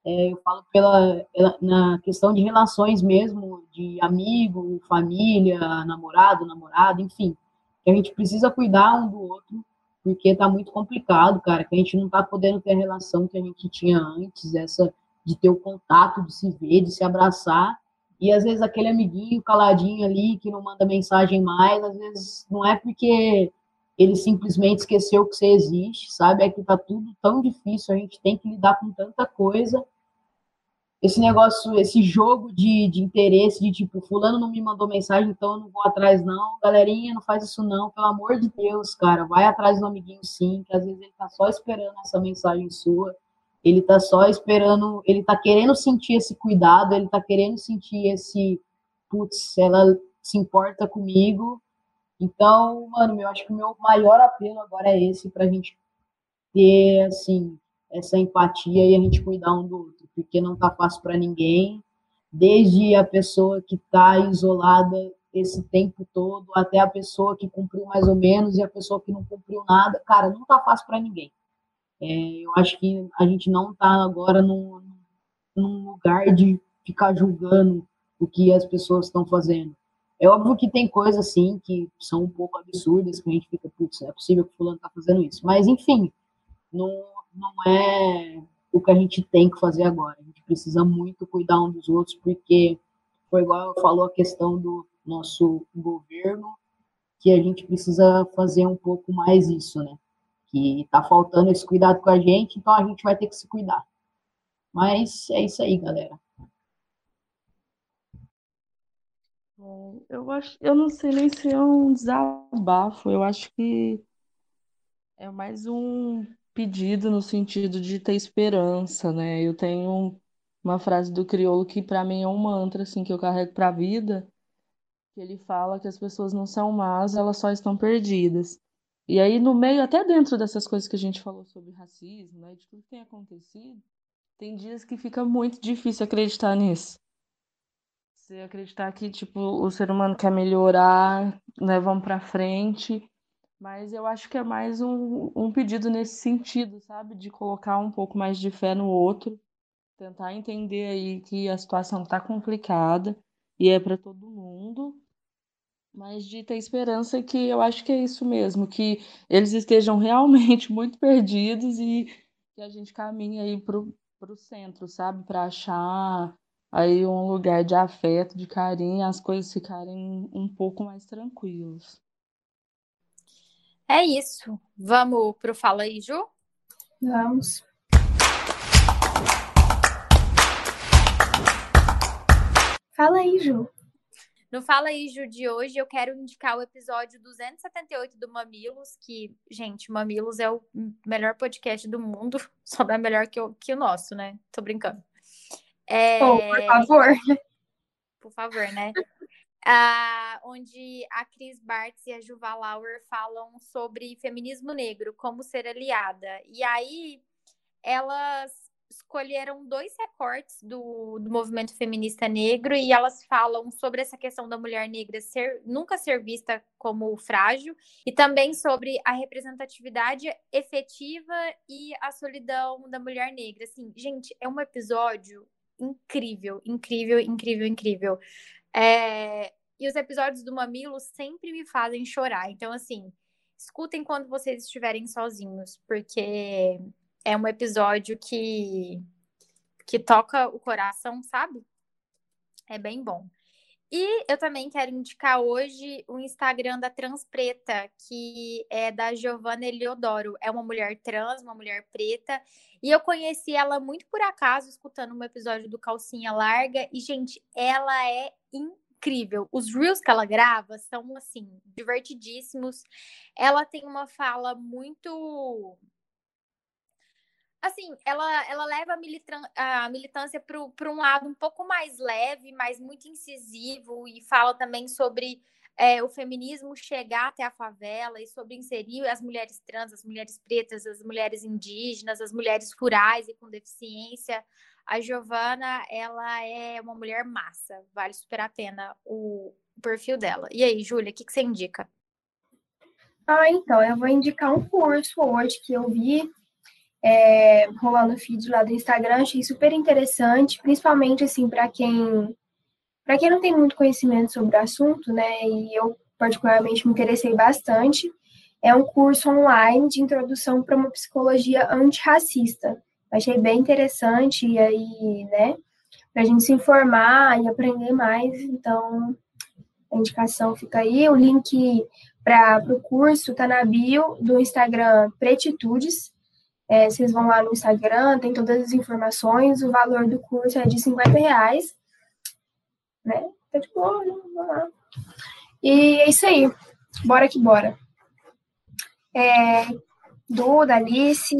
É, eu falo pela, na questão de relações mesmo, de amigo, família, namorado, namorada, enfim. Que a gente precisa cuidar um do outro, porque tá muito complicado, cara, que a gente não tá podendo ter a relação que a gente tinha antes, essa de ter o contato, de se ver, de se abraçar. E às vezes aquele amiguinho caladinho ali que não manda mensagem mais, às vezes não é porque ele simplesmente esqueceu que você existe, sabe? É que tá tudo tão difícil, a gente tem que lidar com tanta coisa esse negócio, esse jogo de, de interesse, de tipo, fulano não me mandou mensagem, então eu não vou atrás não. Galerinha, não faz isso não, pelo amor de Deus, cara. Vai atrás do amiguinho sim, que às vezes ele tá só esperando essa mensagem sua. Ele tá só esperando, ele tá querendo sentir esse cuidado, ele tá querendo sentir esse, putz, ela se importa comigo. Então, mano, eu acho que o meu maior apelo agora é esse, pra gente ter, assim, essa empatia e a gente cuidar um do outro, porque não tá fácil para ninguém, desde a pessoa que está isolada esse tempo todo, até a pessoa que cumpriu mais ou menos e a pessoa que não cumpriu nada, cara, não tá fácil para ninguém. É, eu acho que a gente não tá agora num, num lugar de ficar julgando o que as pessoas estão fazendo. É óbvio que tem coisas assim que são um pouco absurdas, que a gente fica, putz, é possível que o fulano tá fazendo isso. Mas, enfim, não, não é o que a gente tem que fazer agora. A gente precisa muito cuidar um dos outros, porque foi igual falou a questão do nosso governo, que a gente precisa fazer um pouco mais isso, né? Que tá faltando esse cuidado com a gente, então a gente vai ter que se cuidar. Mas é isso aí, galera. Eu acho, eu não sei nem se é um desabafo, eu acho que é mais um pedido no sentido de ter esperança, né? Eu tenho uma frase do crioulo que para mim é um mantra assim que eu carrego para a vida, que ele fala que as pessoas não são más, elas só estão perdidas. E aí no meio, até dentro dessas coisas que a gente falou sobre racismo, né, de tudo que tem acontecido, tem dias que fica muito difícil acreditar nisso. Você acreditar que tipo o ser humano quer melhorar, né, vamos para frente mas eu acho que é mais um, um pedido nesse sentido, sabe? De colocar um pouco mais de fé no outro, tentar entender aí que a situação está complicada e é para todo mundo, mas de ter esperança que eu acho que é isso mesmo, que eles estejam realmente muito perdidos e que a gente caminhe aí para o centro, sabe? Para achar aí um lugar de afeto, de carinho, as coisas ficarem um pouco mais tranquilas. É isso. Vamos pro Fala aí, Ju? Vamos. Fala aí, Ju. No Fala aí, Ju, de hoje, eu quero indicar o episódio 278 do Mamilos, que, gente, Mamilos é o melhor podcast do mundo, só não é melhor que o, que o nosso, né? Tô brincando. É... Oh, por favor. Por favor, né? Uh, onde a Cris Bartz e a Juva Lauer falam sobre feminismo negro, como ser aliada. E aí elas escolheram dois recortes do, do movimento feminista negro e elas falam sobre essa questão da mulher negra ser, nunca ser vista como frágil e também sobre a representatividade efetiva e a solidão da mulher negra. Assim, gente, é um episódio incrível, incrível, incrível, incrível. É... E os episódios do Mamilo sempre me fazem chorar. Então, assim, escutem quando vocês estiverem sozinhos, porque é um episódio que, que toca o coração, sabe? É bem bom. E eu também quero indicar hoje o Instagram da Transpreta, que é da Giovanna Eliodoro. É uma mulher trans, uma mulher preta. E eu conheci ela muito por acaso, escutando um episódio do Calcinha Larga. E, gente, ela é incrível. Os reels que ela grava são, assim, divertidíssimos. Ela tem uma fala muito assim, ela, ela leva a, a militância para um lado um pouco mais leve, mas muito incisivo, e fala também sobre é, o feminismo chegar até a favela e sobre inserir as mulheres trans, as mulheres pretas, as mulheres indígenas, as mulheres rurais e com deficiência. A Giovana, ela é uma mulher massa, vale super a pena o perfil dela. E aí, Júlia, o que, que você indica? Ah, então, eu vou indicar um curso hoje que eu vi é, rolando o feed lá do Instagram, achei super interessante, principalmente assim para quem para quem não tem muito conhecimento sobre o assunto, né? E eu particularmente me interessei bastante. É um curso online de introdução para uma psicologia antirracista. Achei bem interessante e aí, né? Para a gente se informar e aprender mais. Então, a indicação fica aí. O link para o curso está na bio do Instagram Pretitudes. É, vocês vão lá no Instagram, tem todas as informações. O valor do curso é de 50 reais. Né? Tá de boa, né? Vamos lá. E é isso aí. Bora que bora. É, Duda, Alice,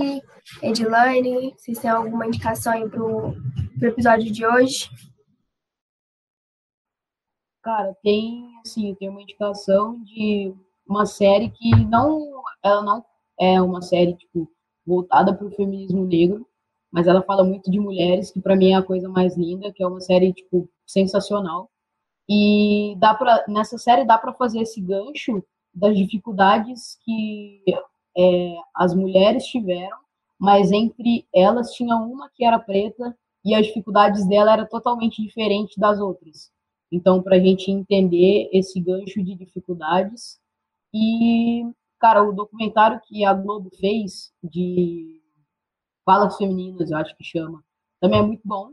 Edilane, vocês têm alguma indicação aí pro, pro episódio de hoje? Cara, tem, assim, tem uma indicação de uma série que não, ela não é uma série, tipo, voltada para o feminismo negro, mas ela fala muito de mulheres, que para mim é a coisa mais linda, que é uma série tipo sensacional. E dá para nessa série dá para fazer esse gancho das dificuldades que é, as mulheres tiveram, mas entre elas tinha uma que era preta e as dificuldades dela era totalmente diferente das outras. Então, para a gente entender esse gancho de dificuldades e Cara, o documentário que a Globo fez de Falas Femininas, eu acho que chama, também é muito bom.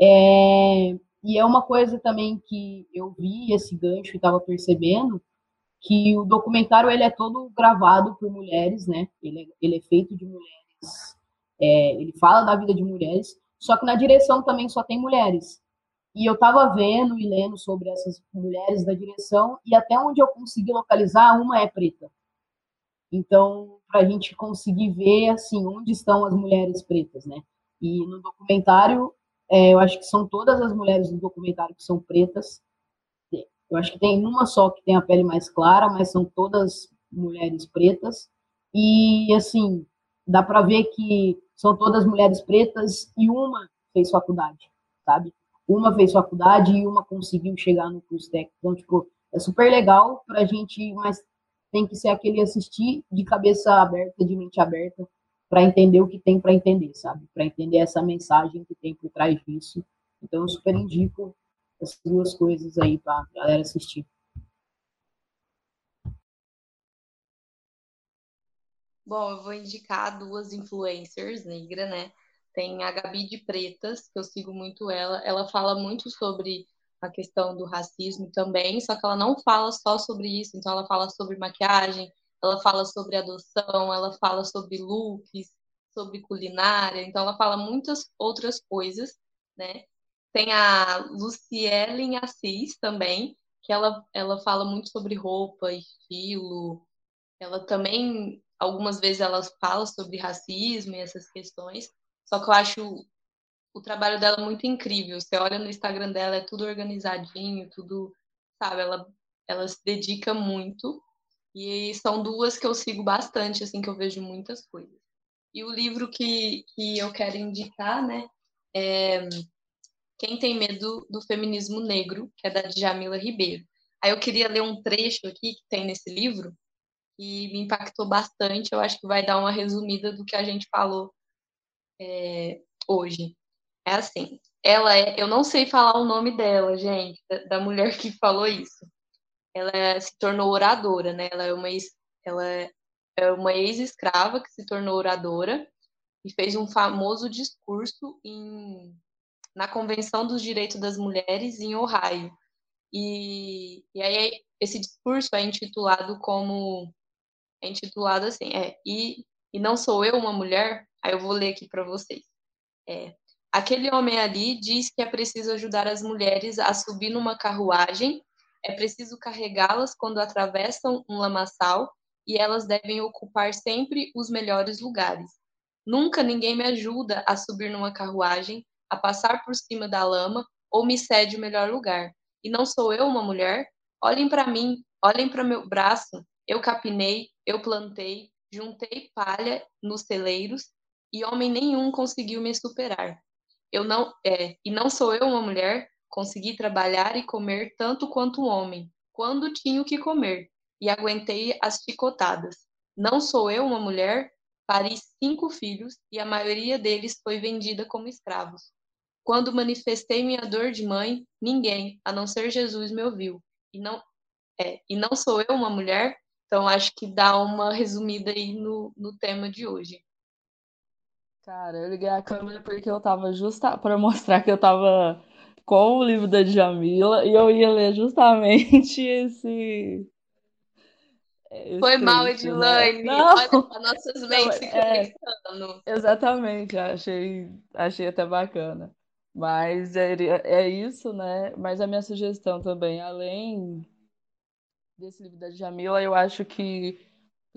É, e é uma coisa também que eu vi esse gancho e estava percebendo que o documentário ele é todo gravado por mulheres, né? Ele é, ele é feito de mulheres, é, ele fala da vida de mulheres, só que na direção também só tem mulheres. E eu estava vendo e lendo sobre essas mulheres da direção e até onde eu consegui localizar, uma é preta. Então, para a gente conseguir ver assim onde estão as mulheres pretas, né? E no documentário, é, eu acho que são todas as mulheres do documentário que são pretas. Eu acho que tem uma só que tem a pele mais clara, mas são todas mulheres pretas. E assim, dá para ver que são todas mulheres pretas e uma fez faculdade, sabe? Uma fez faculdade e uma conseguiu chegar no curso técnico. Então, tipo, é super legal para a gente, mas tem que ser aquele assistir de cabeça aberta, de mente aberta, para entender o que tem para entender, sabe? Para entender essa mensagem que tem por trás disso. Então, eu super indico essas duas coisas aí para a galera assistir. Bom, eu vou indicar duas influencers negras, né? Tem a Gabi de Pretas, que eu sigo muito ela. Ela fala muito sobre a questão do racismo também, só que ela não fala só sobre isso, então ela fala sobre maquiagem, ela fala sobre adoção, ela fala sobre looks, sobre culinária, então ela fala muitas outras coisas, né? Tem a Luciele Assis também, que ela, ela fala muito sobre roupa, estilo, ela também, algumas vezes ela fala sobre racismo e essas questões, só que eu acho o trabalho dela é muito incrível. Você olha no Instagram dela, é tudo organizadinho, tudo, sabe? Ela, ela se dedica muito. E são duas que eu sigo bastante, assim, que eu vejo muitas coisas. E o livro que, que eu quero indicar, né, é Quem Tem Medo do Feminismo Negro, que é da Djamila Ribeiro. Aí eu queria ler um trecho aqui que tem nesse livro, que me impactou bastante. Eu acho que vai dar uma resumida do que a gente falou é, hoje. É assim, ela é, eu não sei falar o nome dela, gente, da, da mulher que falou isso. Ela é, se tornou oradora, né? Ela é uma ex, ela é uma ex-escrava que se tornou oradora e fez um famoso discurso em, na Convenção dos Direitos das Mulheres em Ohio. E, e aí esse discurso é intitulado como é intitulado assim, é e, e não sou eu uma mulher. Aí eu vou ler aqui para vocês. É, Aquele homem ali diz que é preciso ajudar as mulheres a subir numa carruagem, é preciso carregá-las quando atravessam um lamaçal e elas devem ocupar sempre os melhores lugares. Nunca ninguém me ajuda a subir numa carruagem, a passar por cima da lama ou me cede o melhor lugar. E não sou eu uma mulher? Olhem para mim, olhem para meu braço. Eu capinei, eu plantei, juntei palha nos celeiros e homem nenhum conseguiu me superar eu não é, e não sou eu uma mulher, consegui trabalhar e comer tanto quanto um homem, quando tinha o que comer, e aguentei as chicotadas. Não sou eu uma mulher, pari cinco filhos e a maioria deles foi vendida como escravos. Quando manifestei minha dor de mãe, ninguém, a não ser Jesus, me ouviu. E não é, e não sou eu uma mulher, então acho que dá uma resumida aí no, no tema de hoje. Cara, eu liguei a câmera porque eu tava justa para mostrar que eu tava com o livro da Djamila e eu ia ler justamente esse. esse Foi mal, né? Edilane. Né? Não, Olha, nossas mentes se é, Exatamente, achei, achei até bacana. Mas é, é isso, né? Mas a minha sugestão também, além desse livro da Djamila, eu acho que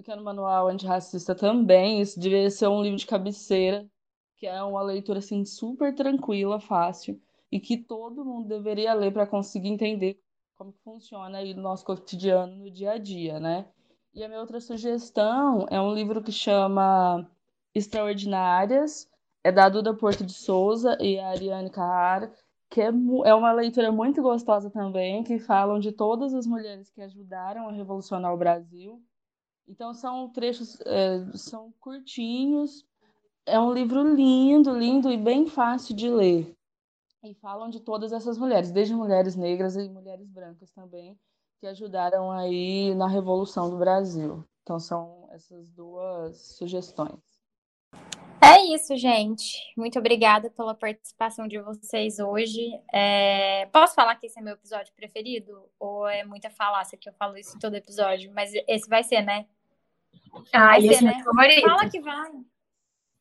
Pequeno Manual Antirracista também, isso deveria ser um livro de cabeceira, que é uma leitura assim super tranquila, fácil, e que todo mundo deveria ler para conseguir entender como funciona aí no nosso cotidiano, no dia a dia, né? E a minha outra sugestão é um livro que chama Extraordinárias, é da Duda Porto de Souza e a Ariane Carrara, que é, é uma leitura muito gostosa também, que falam de todas as mulheres que ajudaram a revolucionar o Brasil então são trechos, é, são curtinhos, é um livro lindo, lindo e bem fácil de ler. E falam de todas essas mulheres, desde mulheres negras e mulheres brancas também, que ajudaram aí na Revolução do Brasil. Então são essas duas sugestões. É isso, gente. Muito obrigada pela participação de vocês hoje. É... Posso falar que esse é meu episódio preferido? Ou é muita falácia que eu falo isso em todo episódio? Mas esse vai ser, né? Ah, vai esse ser, é né? favorito. Fala que vai.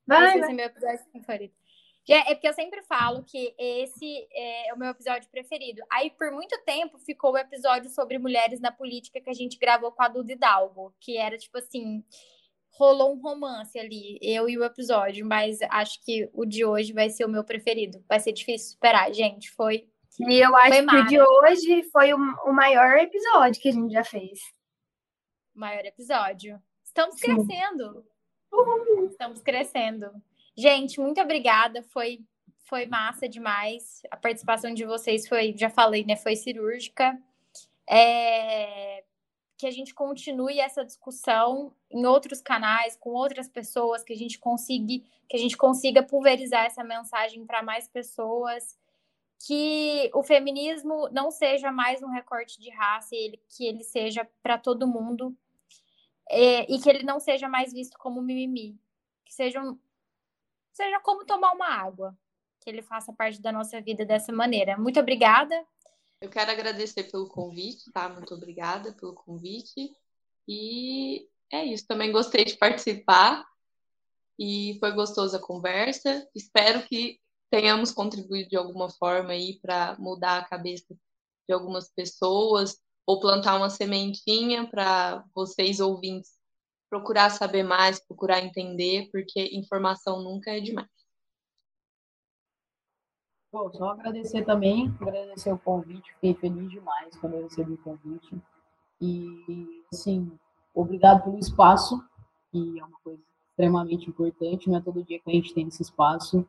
Vai, esse vai. é meu episódio favorito. É porque eu sempre falo que esse é o meu episódio preferido. Aí, por muito tempo, ficou o episódio sobre mulheres na política que a gente gravou com a Duda Hidalgo, que era tipo assim: rolou um romance ali, eu e o episódio, mas acho que o de hoje vai ser o meu preferido. Vai ser difícil superar, gente. Foi. E eu acho que o de hoje foi o, o maior episódio que a gente já fez. Maior episódio. Estamos crescendo. Estamos crescendo. Gente, muito obrigada. Foi foi massa demais. A participação de vocês foi, já falei, né? Foi cirúrgica. É... Que a gente continue essa discussão em outros canais, com outras pessoas, que a gente consiga, que a gente consiga pulverizar essa mensagem para mais pessoas. Que o feminismo não seja mais um recorte de raça, ele, que ele seja para todo mundo é, e que ele não seja mais visto como mimimi, que seja, um, seja como tomar uma água, que ele faça parte da nossa vida dessa maneira. Muito obrigada. Eu quero agradecer pelo convite, tá? Muito obrigada pelo convite. E é isso, também gostei de participar e foi gostosa a conversa. Espero que tenhamos contribuído de alguma forma aí para mudar a cabeça de algumas pessoas, ou plantar uma sementinha para vocês ouvintes procurar saber mais, procurar entender, porque informação nunca é demais. Bom, só agradecer também, agradecer o convite, fiquei feliz demais quando eu recebi o convite. E, assim, obrigado pelo espaço, que é uma coisa extremamente importante, não é todo dia que a gente tem esse espaço.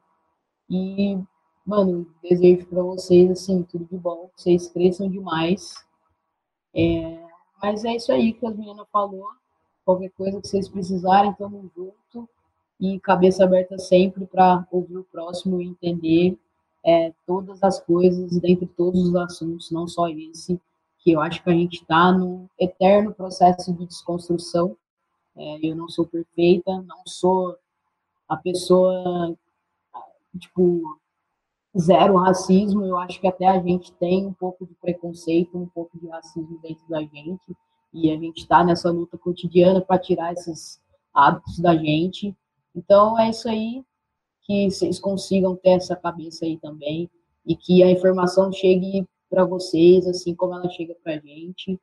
E, mano, desejo para vocês, assim, tudo de bom, que vocês cresçam demais. É, mas é isso aí que as meninas falou. Qualquer coisa que vocês precisarem, tamo junto. E cabeça aberta sempre para ouvir o próximo e entender é, todas as coisas, dentre todos os assuntos, não só esse, que eu acho que a gente está num eterno processo de desconstrução. É, eu não sou perfeita, não sou a pessoa, tipo, zero racismo. Eu acho que até a gente tem um pouco de preconceito, um pouco de racismo dentro da gente. E a gente está nessa luta cotidiana para tirar esses hábitos da gente. Então é isso aí, que vocês consigam ter essa cabeça aí também e que a informação chegue para vocês, assim como ela chega para a gente.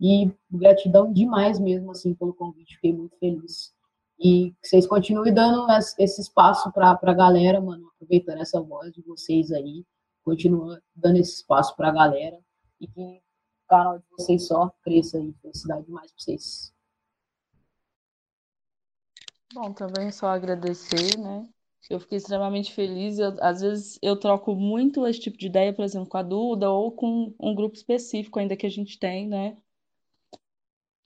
E gratidão demais mesmo, assim, pelo convite, fiquei muito feliz. E que vocês continuem dando esse espaço para a galera, mano, aproveitando essa voz de vocês aí, continua dando esse espaço para a galera e que o canal de vocês só cresça aí. Felicidade demais para vocês. Bom, também só agradecer, né? Eu fiquei extremamente feliz. Eu, às vezes eu troco muito esse tipo de ideia, por exemplo, com a Duda ou com um grupo específico ainda que a gente tem, né?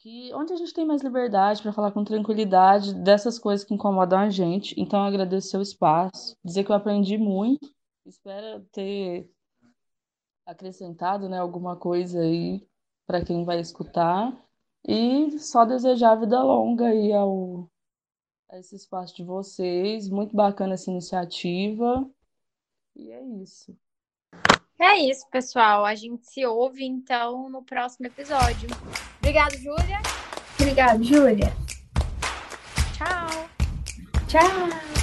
Que, onde a gente tem mais liberdade para falar com tranquilidade dessas coisas que incomodam a gente. Então, agradecer o espaço, dizer que eu aprendi muito. Espero ter acrescentado, né, alguma coisa aí para quem vai escutar. E só desejar vida longa aí ao esse espaço de vocês. Muito bacana essa iniciativa. E é isso. É isso, pessoal. A gente se ouve então no próximo episódio. Obrigada, Júlia. Obrigada, Júlia. Tchau. Tchau.